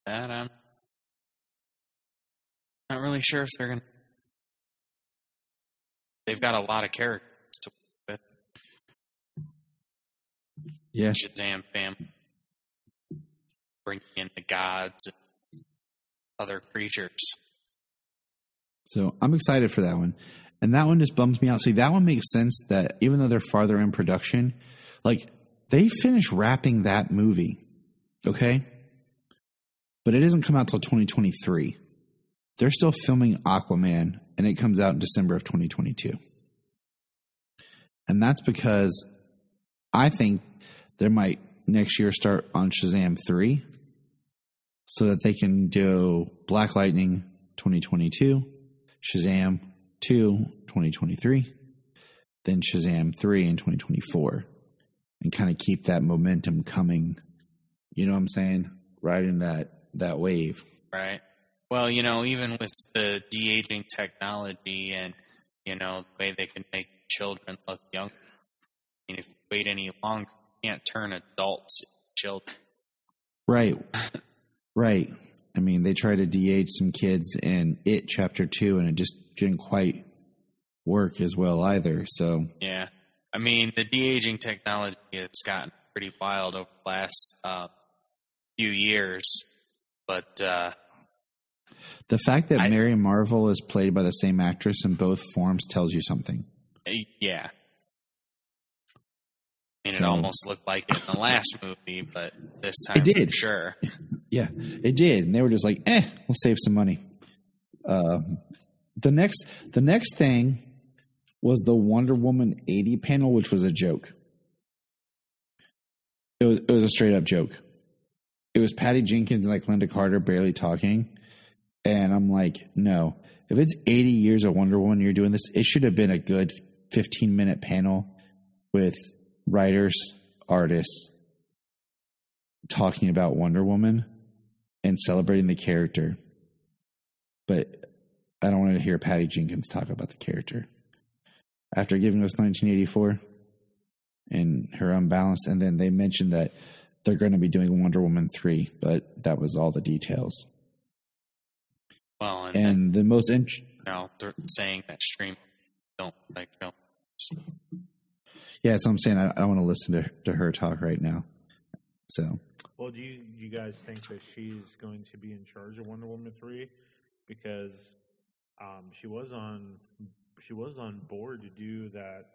That I'm not really sure if they're going. to... They've got a lot of characters Yes, Shazam family, bringing in the gods and other creatures. So I'm excited for that one. And that one just bums me out. See, that one makes sense that even though they're farther in production, like they finished wrapping that movie. Okay? But it doesn't come out till 2023. They're still filming Aquaman and it comes out in December of 2022. And that's because I think they might next year start on Shazam 3 so that they can do Black Lightning 2022, Shazam 2 2023, then Shazam 3 in 2024 and kind of keep that momentum coming. You know what I'm saying? Riding that that wave. Right. Well, you know, even with the de aging technology and you know the way they can make children look young, I mean, if you wait any longer, can't turn adults into children. Right. right. I mean, they tried to de-age some kids in It Chapter 2 and it just didn't quite work as well either. So, Yeah. I mean, the de aging technology has gotten pretty wild over the last uh, few years, but uh, the fact that I- Mary Marvel is played by the same actress in both forms tells you something. yeah. I mean, it almost looked like it in the last movie, but this time, it did. for sure. Yeah, it did, and they were just like, "Eh, we'll save some money." Um, the next, the next thing was the Wonder Woman eighty panel, which was a joke. It was it was a straight up joke. It was Patty Jenkins and like Lynda Carter barely talking, and I'm like, no. If it's 80 years of Wonder Woman, you're doing this. It should have been a good 15 minute panel with writers, artists talking about Wonder Woman and celebrating the character. But I don't want to hear Patty Jenkins talk about the character. After giving us 1984 and her unbalanced, and then they mentioned that they're going to be doing Wonder Woman 3, but that was all the details. Well, and, And the most int- you know, they're saying that stream don't like. Yeah, that's what I'm saying. I, I want to listen to, to her talk right now. So Well, do you you guys think that she's going to be in charge of Wonder Woman three? Because um, she was on she was on board to do that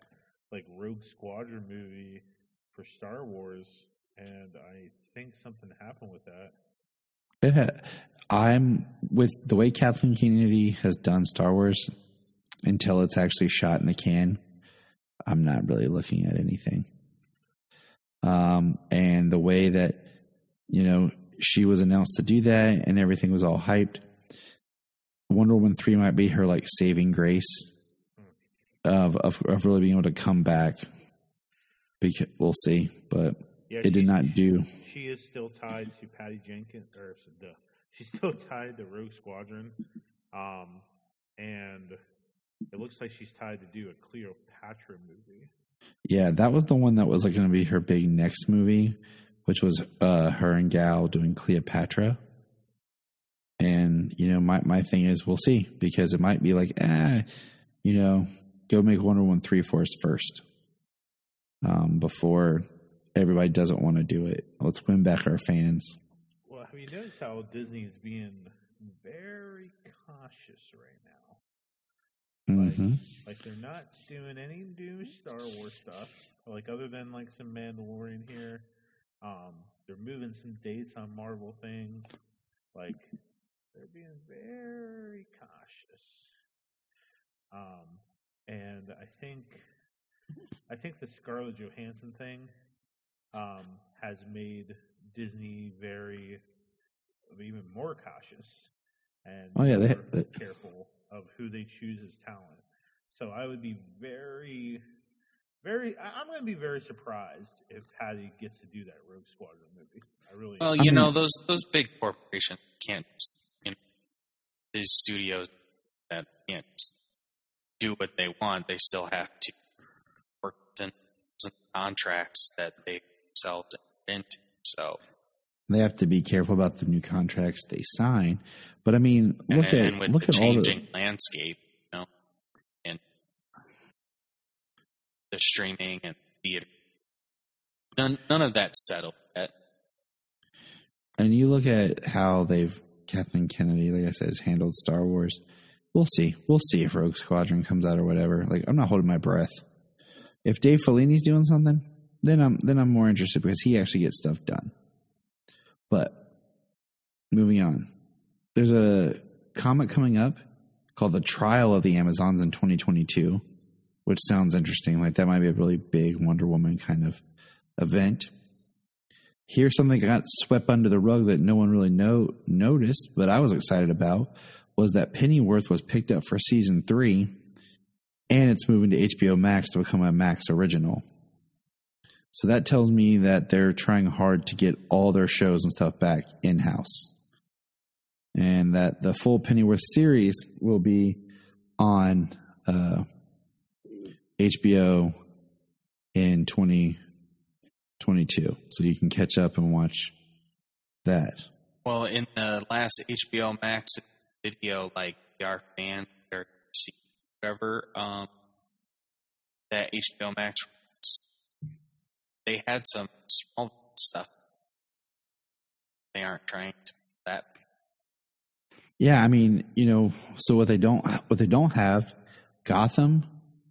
like Rogue Squadron movie for Star Wars, and I think something happened with that. it ha- I'm with the way Kathleen Kennedy has done Star Wars until it's actually shot in the can. I'm not really looking at anything. Um, and the way that you know she was announced to do that and everything was all hyped. Wonder Woman three might be her like saving grace of of, of really being able to come back. Because we'll see, but Yeah, it did not do. She is still tied to Patty Jenkins, or she's still tied to Rogue Squadron, um, and it looks like she's tied to do a Cleopatra movie. Yeah, that was the one that was like going to be her big next movie, which was uh, her and Gal doing Cleopatra. And you know, my my thing is, we'll see because it might be like, eh, you know, go make Wonder Woman three for us first, um, before everybody doesn't want to do it. Let's win back our fans. Well, have you noticed how Disney is being very cautious right now? Like, hmm like they're not doing any new Star Wars stuff, like other than like some Mandalorian here. Um, they're moving some dates on Marvel things. Like they're being very cautious. Um, and I think I think the Scarlett Johansson thing um, has made Disney very even more cautious and Oh, yeah, they- more they- careful of who they choose as talent. So I would be very, very. I- I'm going to be very surprised if Patty gets to do that Rogue Squadron movie. I really. Well, am. you know those those big corporations can't you know these studios that can't do what they want. They still have to work within some contracts that they themselves enter into. So They have to be careful about the new contracts they sign. But I mean, look and at with look the at all changing the landscape, you know, and the streaming and theater, none none of that's settled yet. And you look at how they've Kathleen Kennedy, like I said, has handled Star Wars. We'll see. We'll see if Rogue Squadron comes out or whatever. Like I'm not holding my breath. If Dave Filoni's doing something, then I'm then I'm more interested because he actually gets stuff done. But moving on, there's a comic coming up called The Trial of the Amazons in 2022, which sounds interesting. Like that might be a really big Wonder Woman kind of event. Here's something that got swept under the rug that no one really know, noticed, but I was excited about was that Pennyworth was picked up for season three, and it's moving to HBO Max to become a Max original. So that tells me that they're trying hard to get all their shows and stuff back in house, and that the full Pennyworth series will be on uh, HBO in 2022. So you can catch up and watch that. Well, in the last HBO Max video, like our fan or whatever, um, that HBO Max, they had some small stuff. They aren't trying to that. Yeah, I mean, you know, so what they don't what they don't have, Gotham,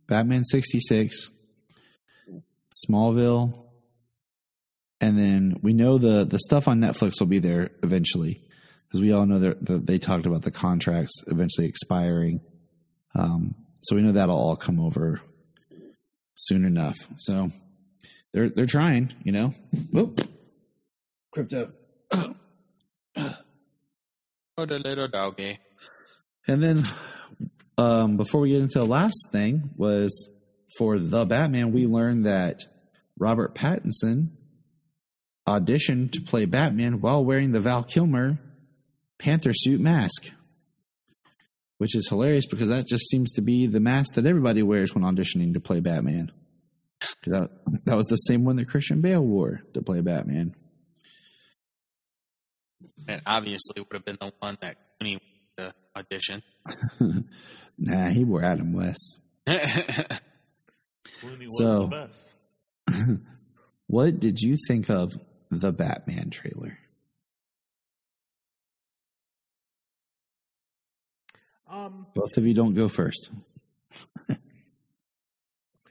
Batman 66, Smallville, and then we know the the stuff on Netflix will be there eventually because we all know that that they talked about the contracts eventually expiring. Um, so we know that'll all come over soon enough. So they're they're trying, you know. Whoop. Krypto. Oh, the little doggy. And then, um, before we get into the last thing, was for the Batman, we learned that Robert Pattinson auditioned to play Batman while wearing the Val Kilmer panther suit mask, which is hilarious because that just seems to be the mask that everybody wears when auditioning to play Batman. 'Cause That, that was the same one that Christian Bale wore to play Batman. It obviously would have been the one that Clooney went to audition. Nah, he wore Adam West. Clooney So- the best. What did you think of the Batman trailer? Um, Both of you don't go first.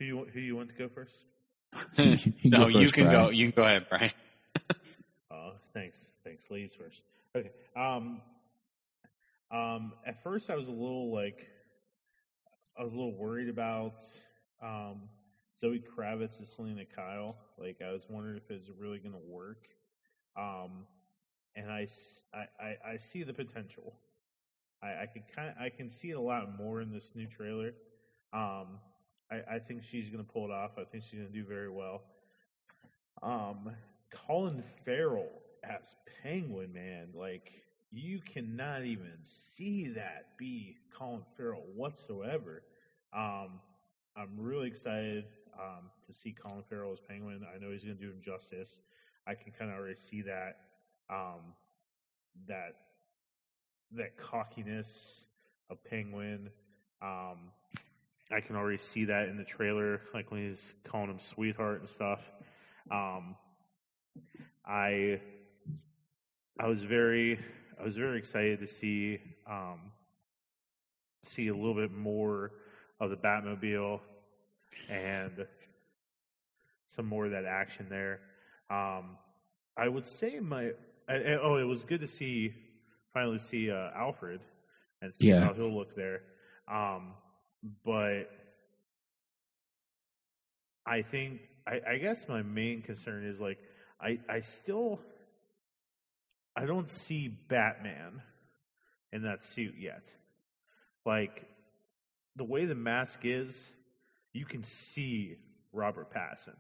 Who you who you want to go first? You no, go you can Bryan. go. You can go ahead, Bryan. Oh, thanks, thanks. Ladies first. Okay. Um, um, at first, I was a little like, I was a little worried about um, Zoe Kravitz and Selina Kyle. Like, I was wondering if it was really going to work. Um, and I see the potential. I, I can kind of, I can see it a lot more in this new trailer. Um, I, I think she's going to pull it off. I think she's going to do very well. Um, Colin Farrell as Penguin, man, like you cannot even see that be Colin Farrell whatsoever. Um, I'm really excited um, to see Colin Farrell as Penguin. I know he's going to do him justice. I can kind of already see that um, that that cockiness of Penguin. Um, I can already see that in the trailer, like when he's calling him sweetheart and stuff. Um, I I was very I was very excited to see um, see a little bit more of the Batmobile and some more of that action there. Um, I would say my I, I- oh it was good to see finally see uh, Alfred and see Yeah. how he'll look there. Um, but I think I, I guess my main concern is like I I still I don't see Batman in that suit yet. Like the way the mask is, you can see Robert Pattinson.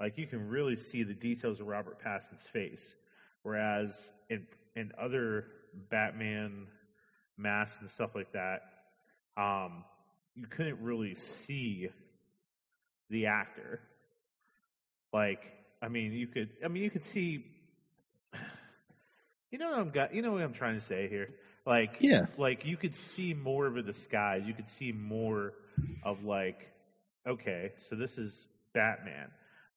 Like you can really see the details of Robert Pattinson's face, whereas in in other Batman masks and stuff like that, um, you couldn't really see the actor. Like, I mean, you could. I mean, you could see. You know what I'm got. You know what I'm trying to say here. Like, Yeah. like you could see more of a disguise. You could see more of like, okay, so this is Batman.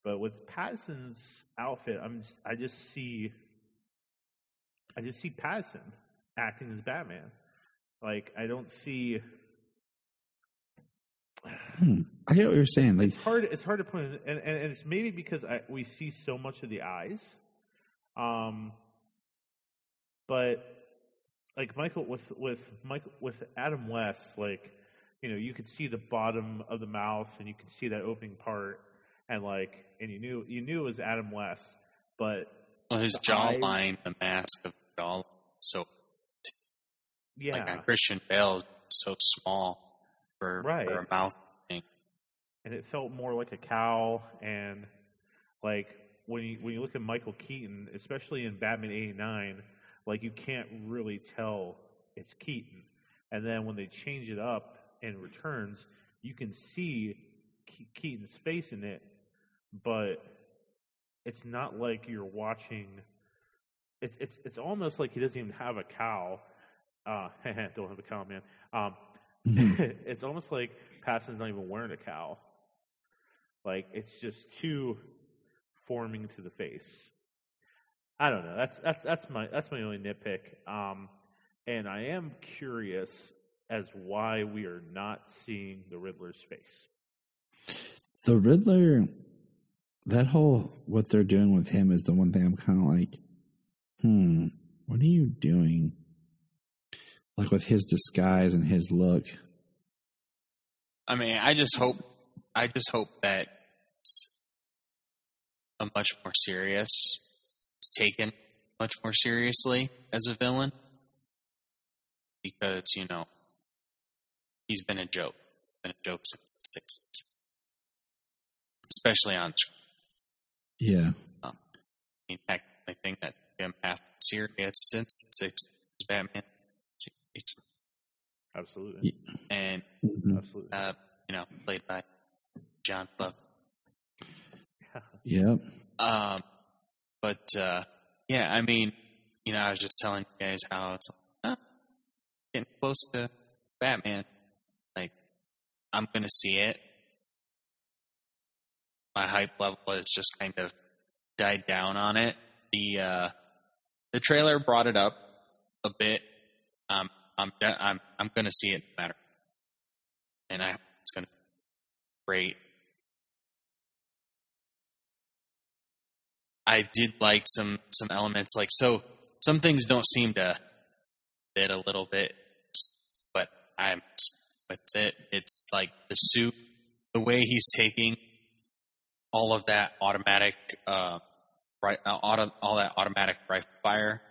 But with Pattinson's outfit, I'm just, I just see, I just see Pattinson acting as Batman. Like, I don't see. Hmm. I get what you're saying. Like, It's hard. It's hard to put, in, and, and and it's maybe because I, we see so much of the eyes. Um, but like Michael with with Michael with Adam West, like you know, you could see the bottom of the mouth and you could see that opening part, and like, and you knew you knew it was Adam West, but Well, his The eyes- jawline, the mask of the jaw, so yeah, like on Christian Bale is so small for, Right. for a mouth thing. and it felt more like a cow and like when you when you look at Michael Keaton, especially in Batman '89, like you can't really tell it's Keaton. And then when they change it up in Returns, you can see Ke- Keaton's face in it, but it's not like you're watching. It's it's it's almost like he doesn't even have a cow. Uh, don't have a cow, man. Um, mhm. it's almost like Pattinson's not even wearing a cow. Like it's just too forming to the face. I don't know. That's that's that's my that's my only nitpick. Um, and I am curious as why we are not seeing the Riddler's face. the Riddler, that whole what they're doing with him is the one thing I'm kind of like, hmm, what are you doing? Like with his disguise and his look. I mean, I just hope, I just hope that a much more serious, it's taken much more seriously as a villain, because you know he's been a joke, been a joke since the sixties, especially on screen. Yeah. Um, I mean, heck, I think that him half serious since the '60s Batman series, Absolutely. and. Absolutely. uh, you know, played by John Love. Yep. Um, but uh, yeah, I mean, you know, I was just telling you guys how it's like, huh, getting close to Batman. Like, I'm gonna see it. My hype level has just kind of died down on it. The uh, the trailer brought it up a bit. Um, I'm I'm I'm gonna see it no matter, and I it's gonna be great. I did like some some elements like so some things don't seem to fit a little bit, but I'm with it. It's like the suit, the way he's taking all of that automatic, uh, right, uh, auto, all that automatic rifle fire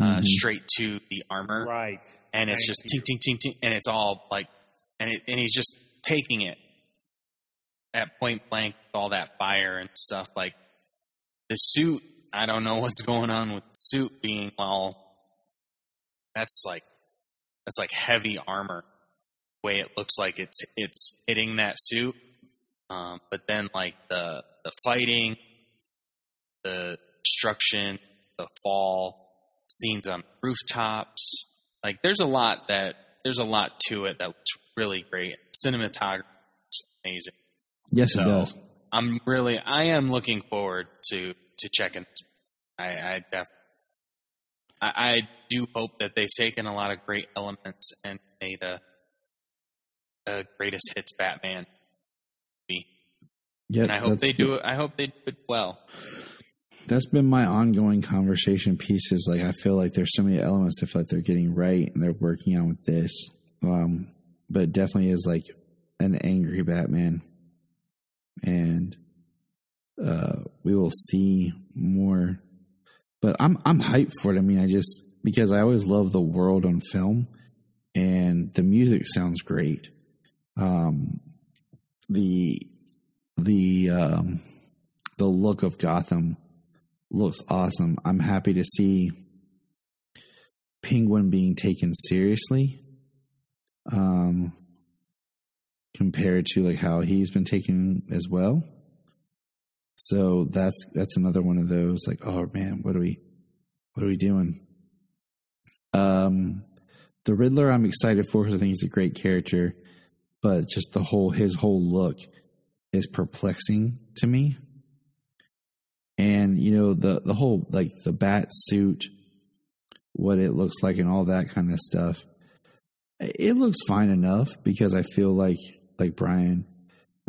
uh, Mhm. straight to the armor, Right. and it's Thank just you. ting ting ting ting, and it's all like, and it, and he's just taking it at point blank, with all that fire and stuff. Like the suit, I don't know what's going on with the suit being all. That's like, that's like heavy armor. Way it looks like it's it's hitting that suit, um, but then like the the fighting, the destruction, the fall, scenes on rooftops. Like there's a lot that there's a lot to it that looks really great. Cinematography is amazing. Yes, So it does. I'm really I am looking forward to to checking. I I def, I, I do hope that they've taken a lot of great elements and made a a greatest hits Batman. movie. Yeah, And I hope they do it. I hope they do it well. That's been my ongoing conversation piece. Is like I feel like there's so many elements I feel like they're getting right and they're working on with this. Um, but it definitely is like an angry Batman, and uh, we will see more. But I'm I'm hyped for it. I mean, I just because I always love the world on film, and the music sounds great. Um, the the um, the look of Gotham looks awesome. I'm happy to see Penguin being taken seriously. Um, compared to like how he's been taken as well. So that's that's another one of those like, oh man, what are we what are we doing? Um the Riddler I'm excited for because I think he's a great character, but just the whole his whole look is perplexing to me. And you know the the whole like the bat suit, what it looks like, and all that kind of stuff. It looks fine enough because I feel like like Bryan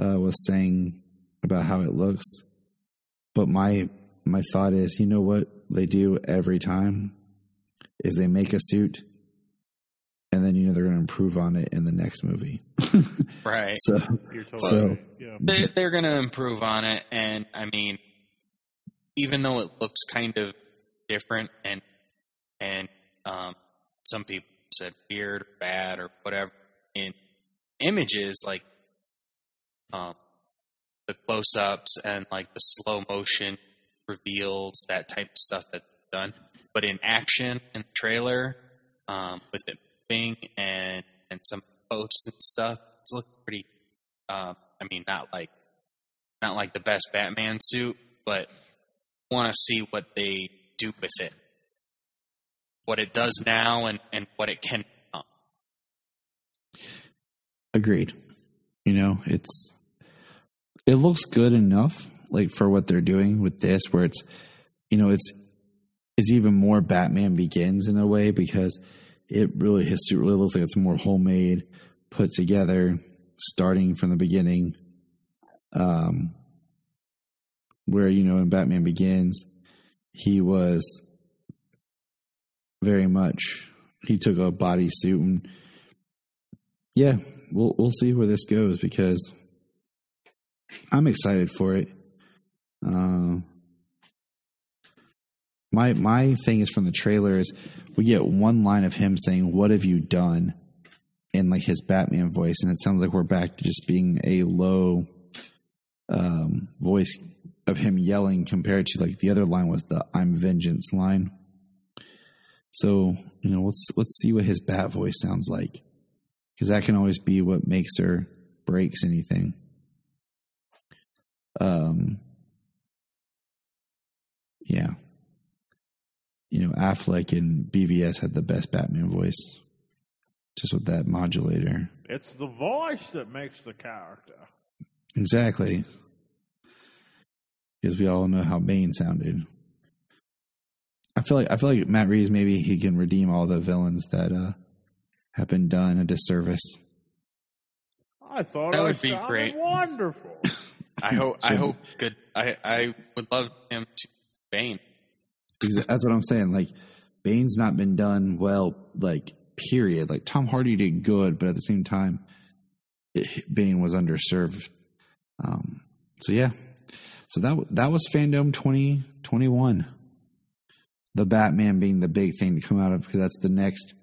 uh, was saying about how it looks. But my my thought is, you know what they do every time is they make a suit, and then you know they're going to improve on it in the next movie. Right. so You're totally So- right. Yeah. they, they're going to improve on it and i mean even though it looks kind of different and and um, some people said weird or bad or whatever in images like um, the close-ups and like the slow motion reveals that type of stuff that's done. But in action and trailer um, with it moving and and some posts and stuff it's looking pretty um, I mean, not like not like the best Batman suit, but want to see what they do with it, what it does now, and and what it can become. Agreed. You know, it's it looks good enough, like for what they're doing with this, where it's you know, it's it's even more Batman Begins in a way because it really his suit really looks like it's more homemade, put together, starting from the beginning. Um, where you know in Batman Begins, he was very much he took a bodysuit and yeah, we'll we'll see where this goes because I'm excited for it. Um, my my thing is from the trailer is we get one line of him saying, "What have you done?" in like his Batman voice, and it sounds like we're back to just being a low um, voice of him yelling compared to like the other line was the "I'm vengeance" line. So you know, let's let's see what his bat voice sounds like, because that can always be what makes or breaks anything. Um, yeah, you know, Affleck and BVS had the best Batman voice, just with that modulator. It's the voice that makes the character. Exactly, because we all know how Bane sounded. I feel like I feel like Matt Reeves maybe he can redeem all the villains that uh, have been done a disservice. I thought That I would be great. wonderful. I hope. I hope good. I I would love him to Bane. Exa- That's what I'm saying. Like Bane's not been done well. Like period. Like Tom Hardy did good, but at the same time, it, Bane was underserved. Um, so yeah. So that that was FanDome 2021. The Batman being the big thing to come out of because that's the next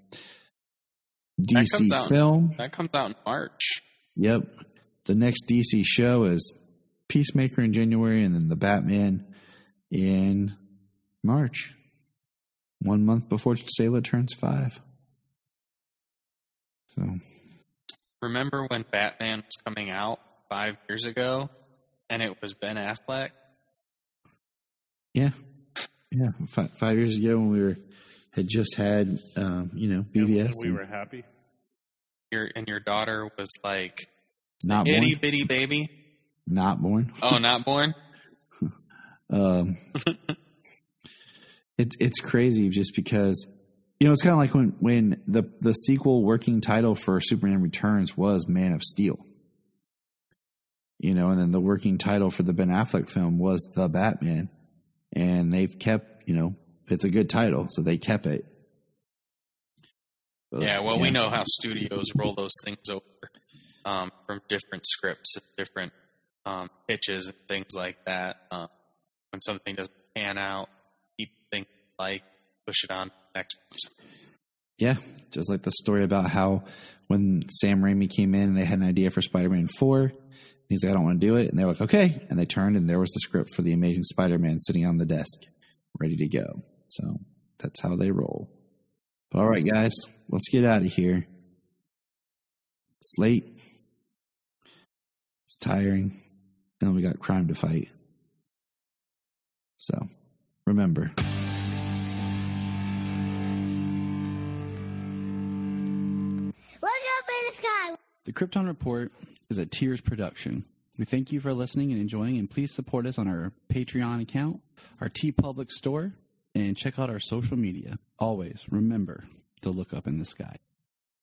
That DC out- film. That comes out in March. Yep. The next DC show is Peacemaker in January and then the Batman in March. One month before Sailor turns five. So Remember when Batman was coming out five years ago, and it was Ben Affleck? yeah. Yeah. Five, five years ago when we were had just had um, you know, And BVS we and were happy. Your and your daughter was like not born. itty bitty baby. Not born. Oh, not born. Um, it's it's crazy just because you know it's kind of like when when the the sequel working title for Superman Returns was Man of Steel. You know, and then the working title for the Ben Affleck film was The Batman, and they've kept you know it's a good title, so they kept it. But, Yeah, well, we know how studios roll those things over um, from different scripts different um, pitches and things like that. Um, when something doesn't pan out, keep things like push it on next person. Yeah, just like the story about how when Sam Raimi came in, they had an idea for Spider-Man Four. He's like, I don't want to do it, and they're like, okay, and they turned, and there was the script for the Amazing Spider-Man sitting on the desk, ready to go. So that's how they roll. But all right, guys, let's get out of here. It's late. It's tiring, and we got crime to fight. So remember. The Krypton Report is a Tears production. We thank you for listening and enjoying, and please support us on our Patreon account, our Tee Public store, and check out our social media. Always remember to look up in the sky.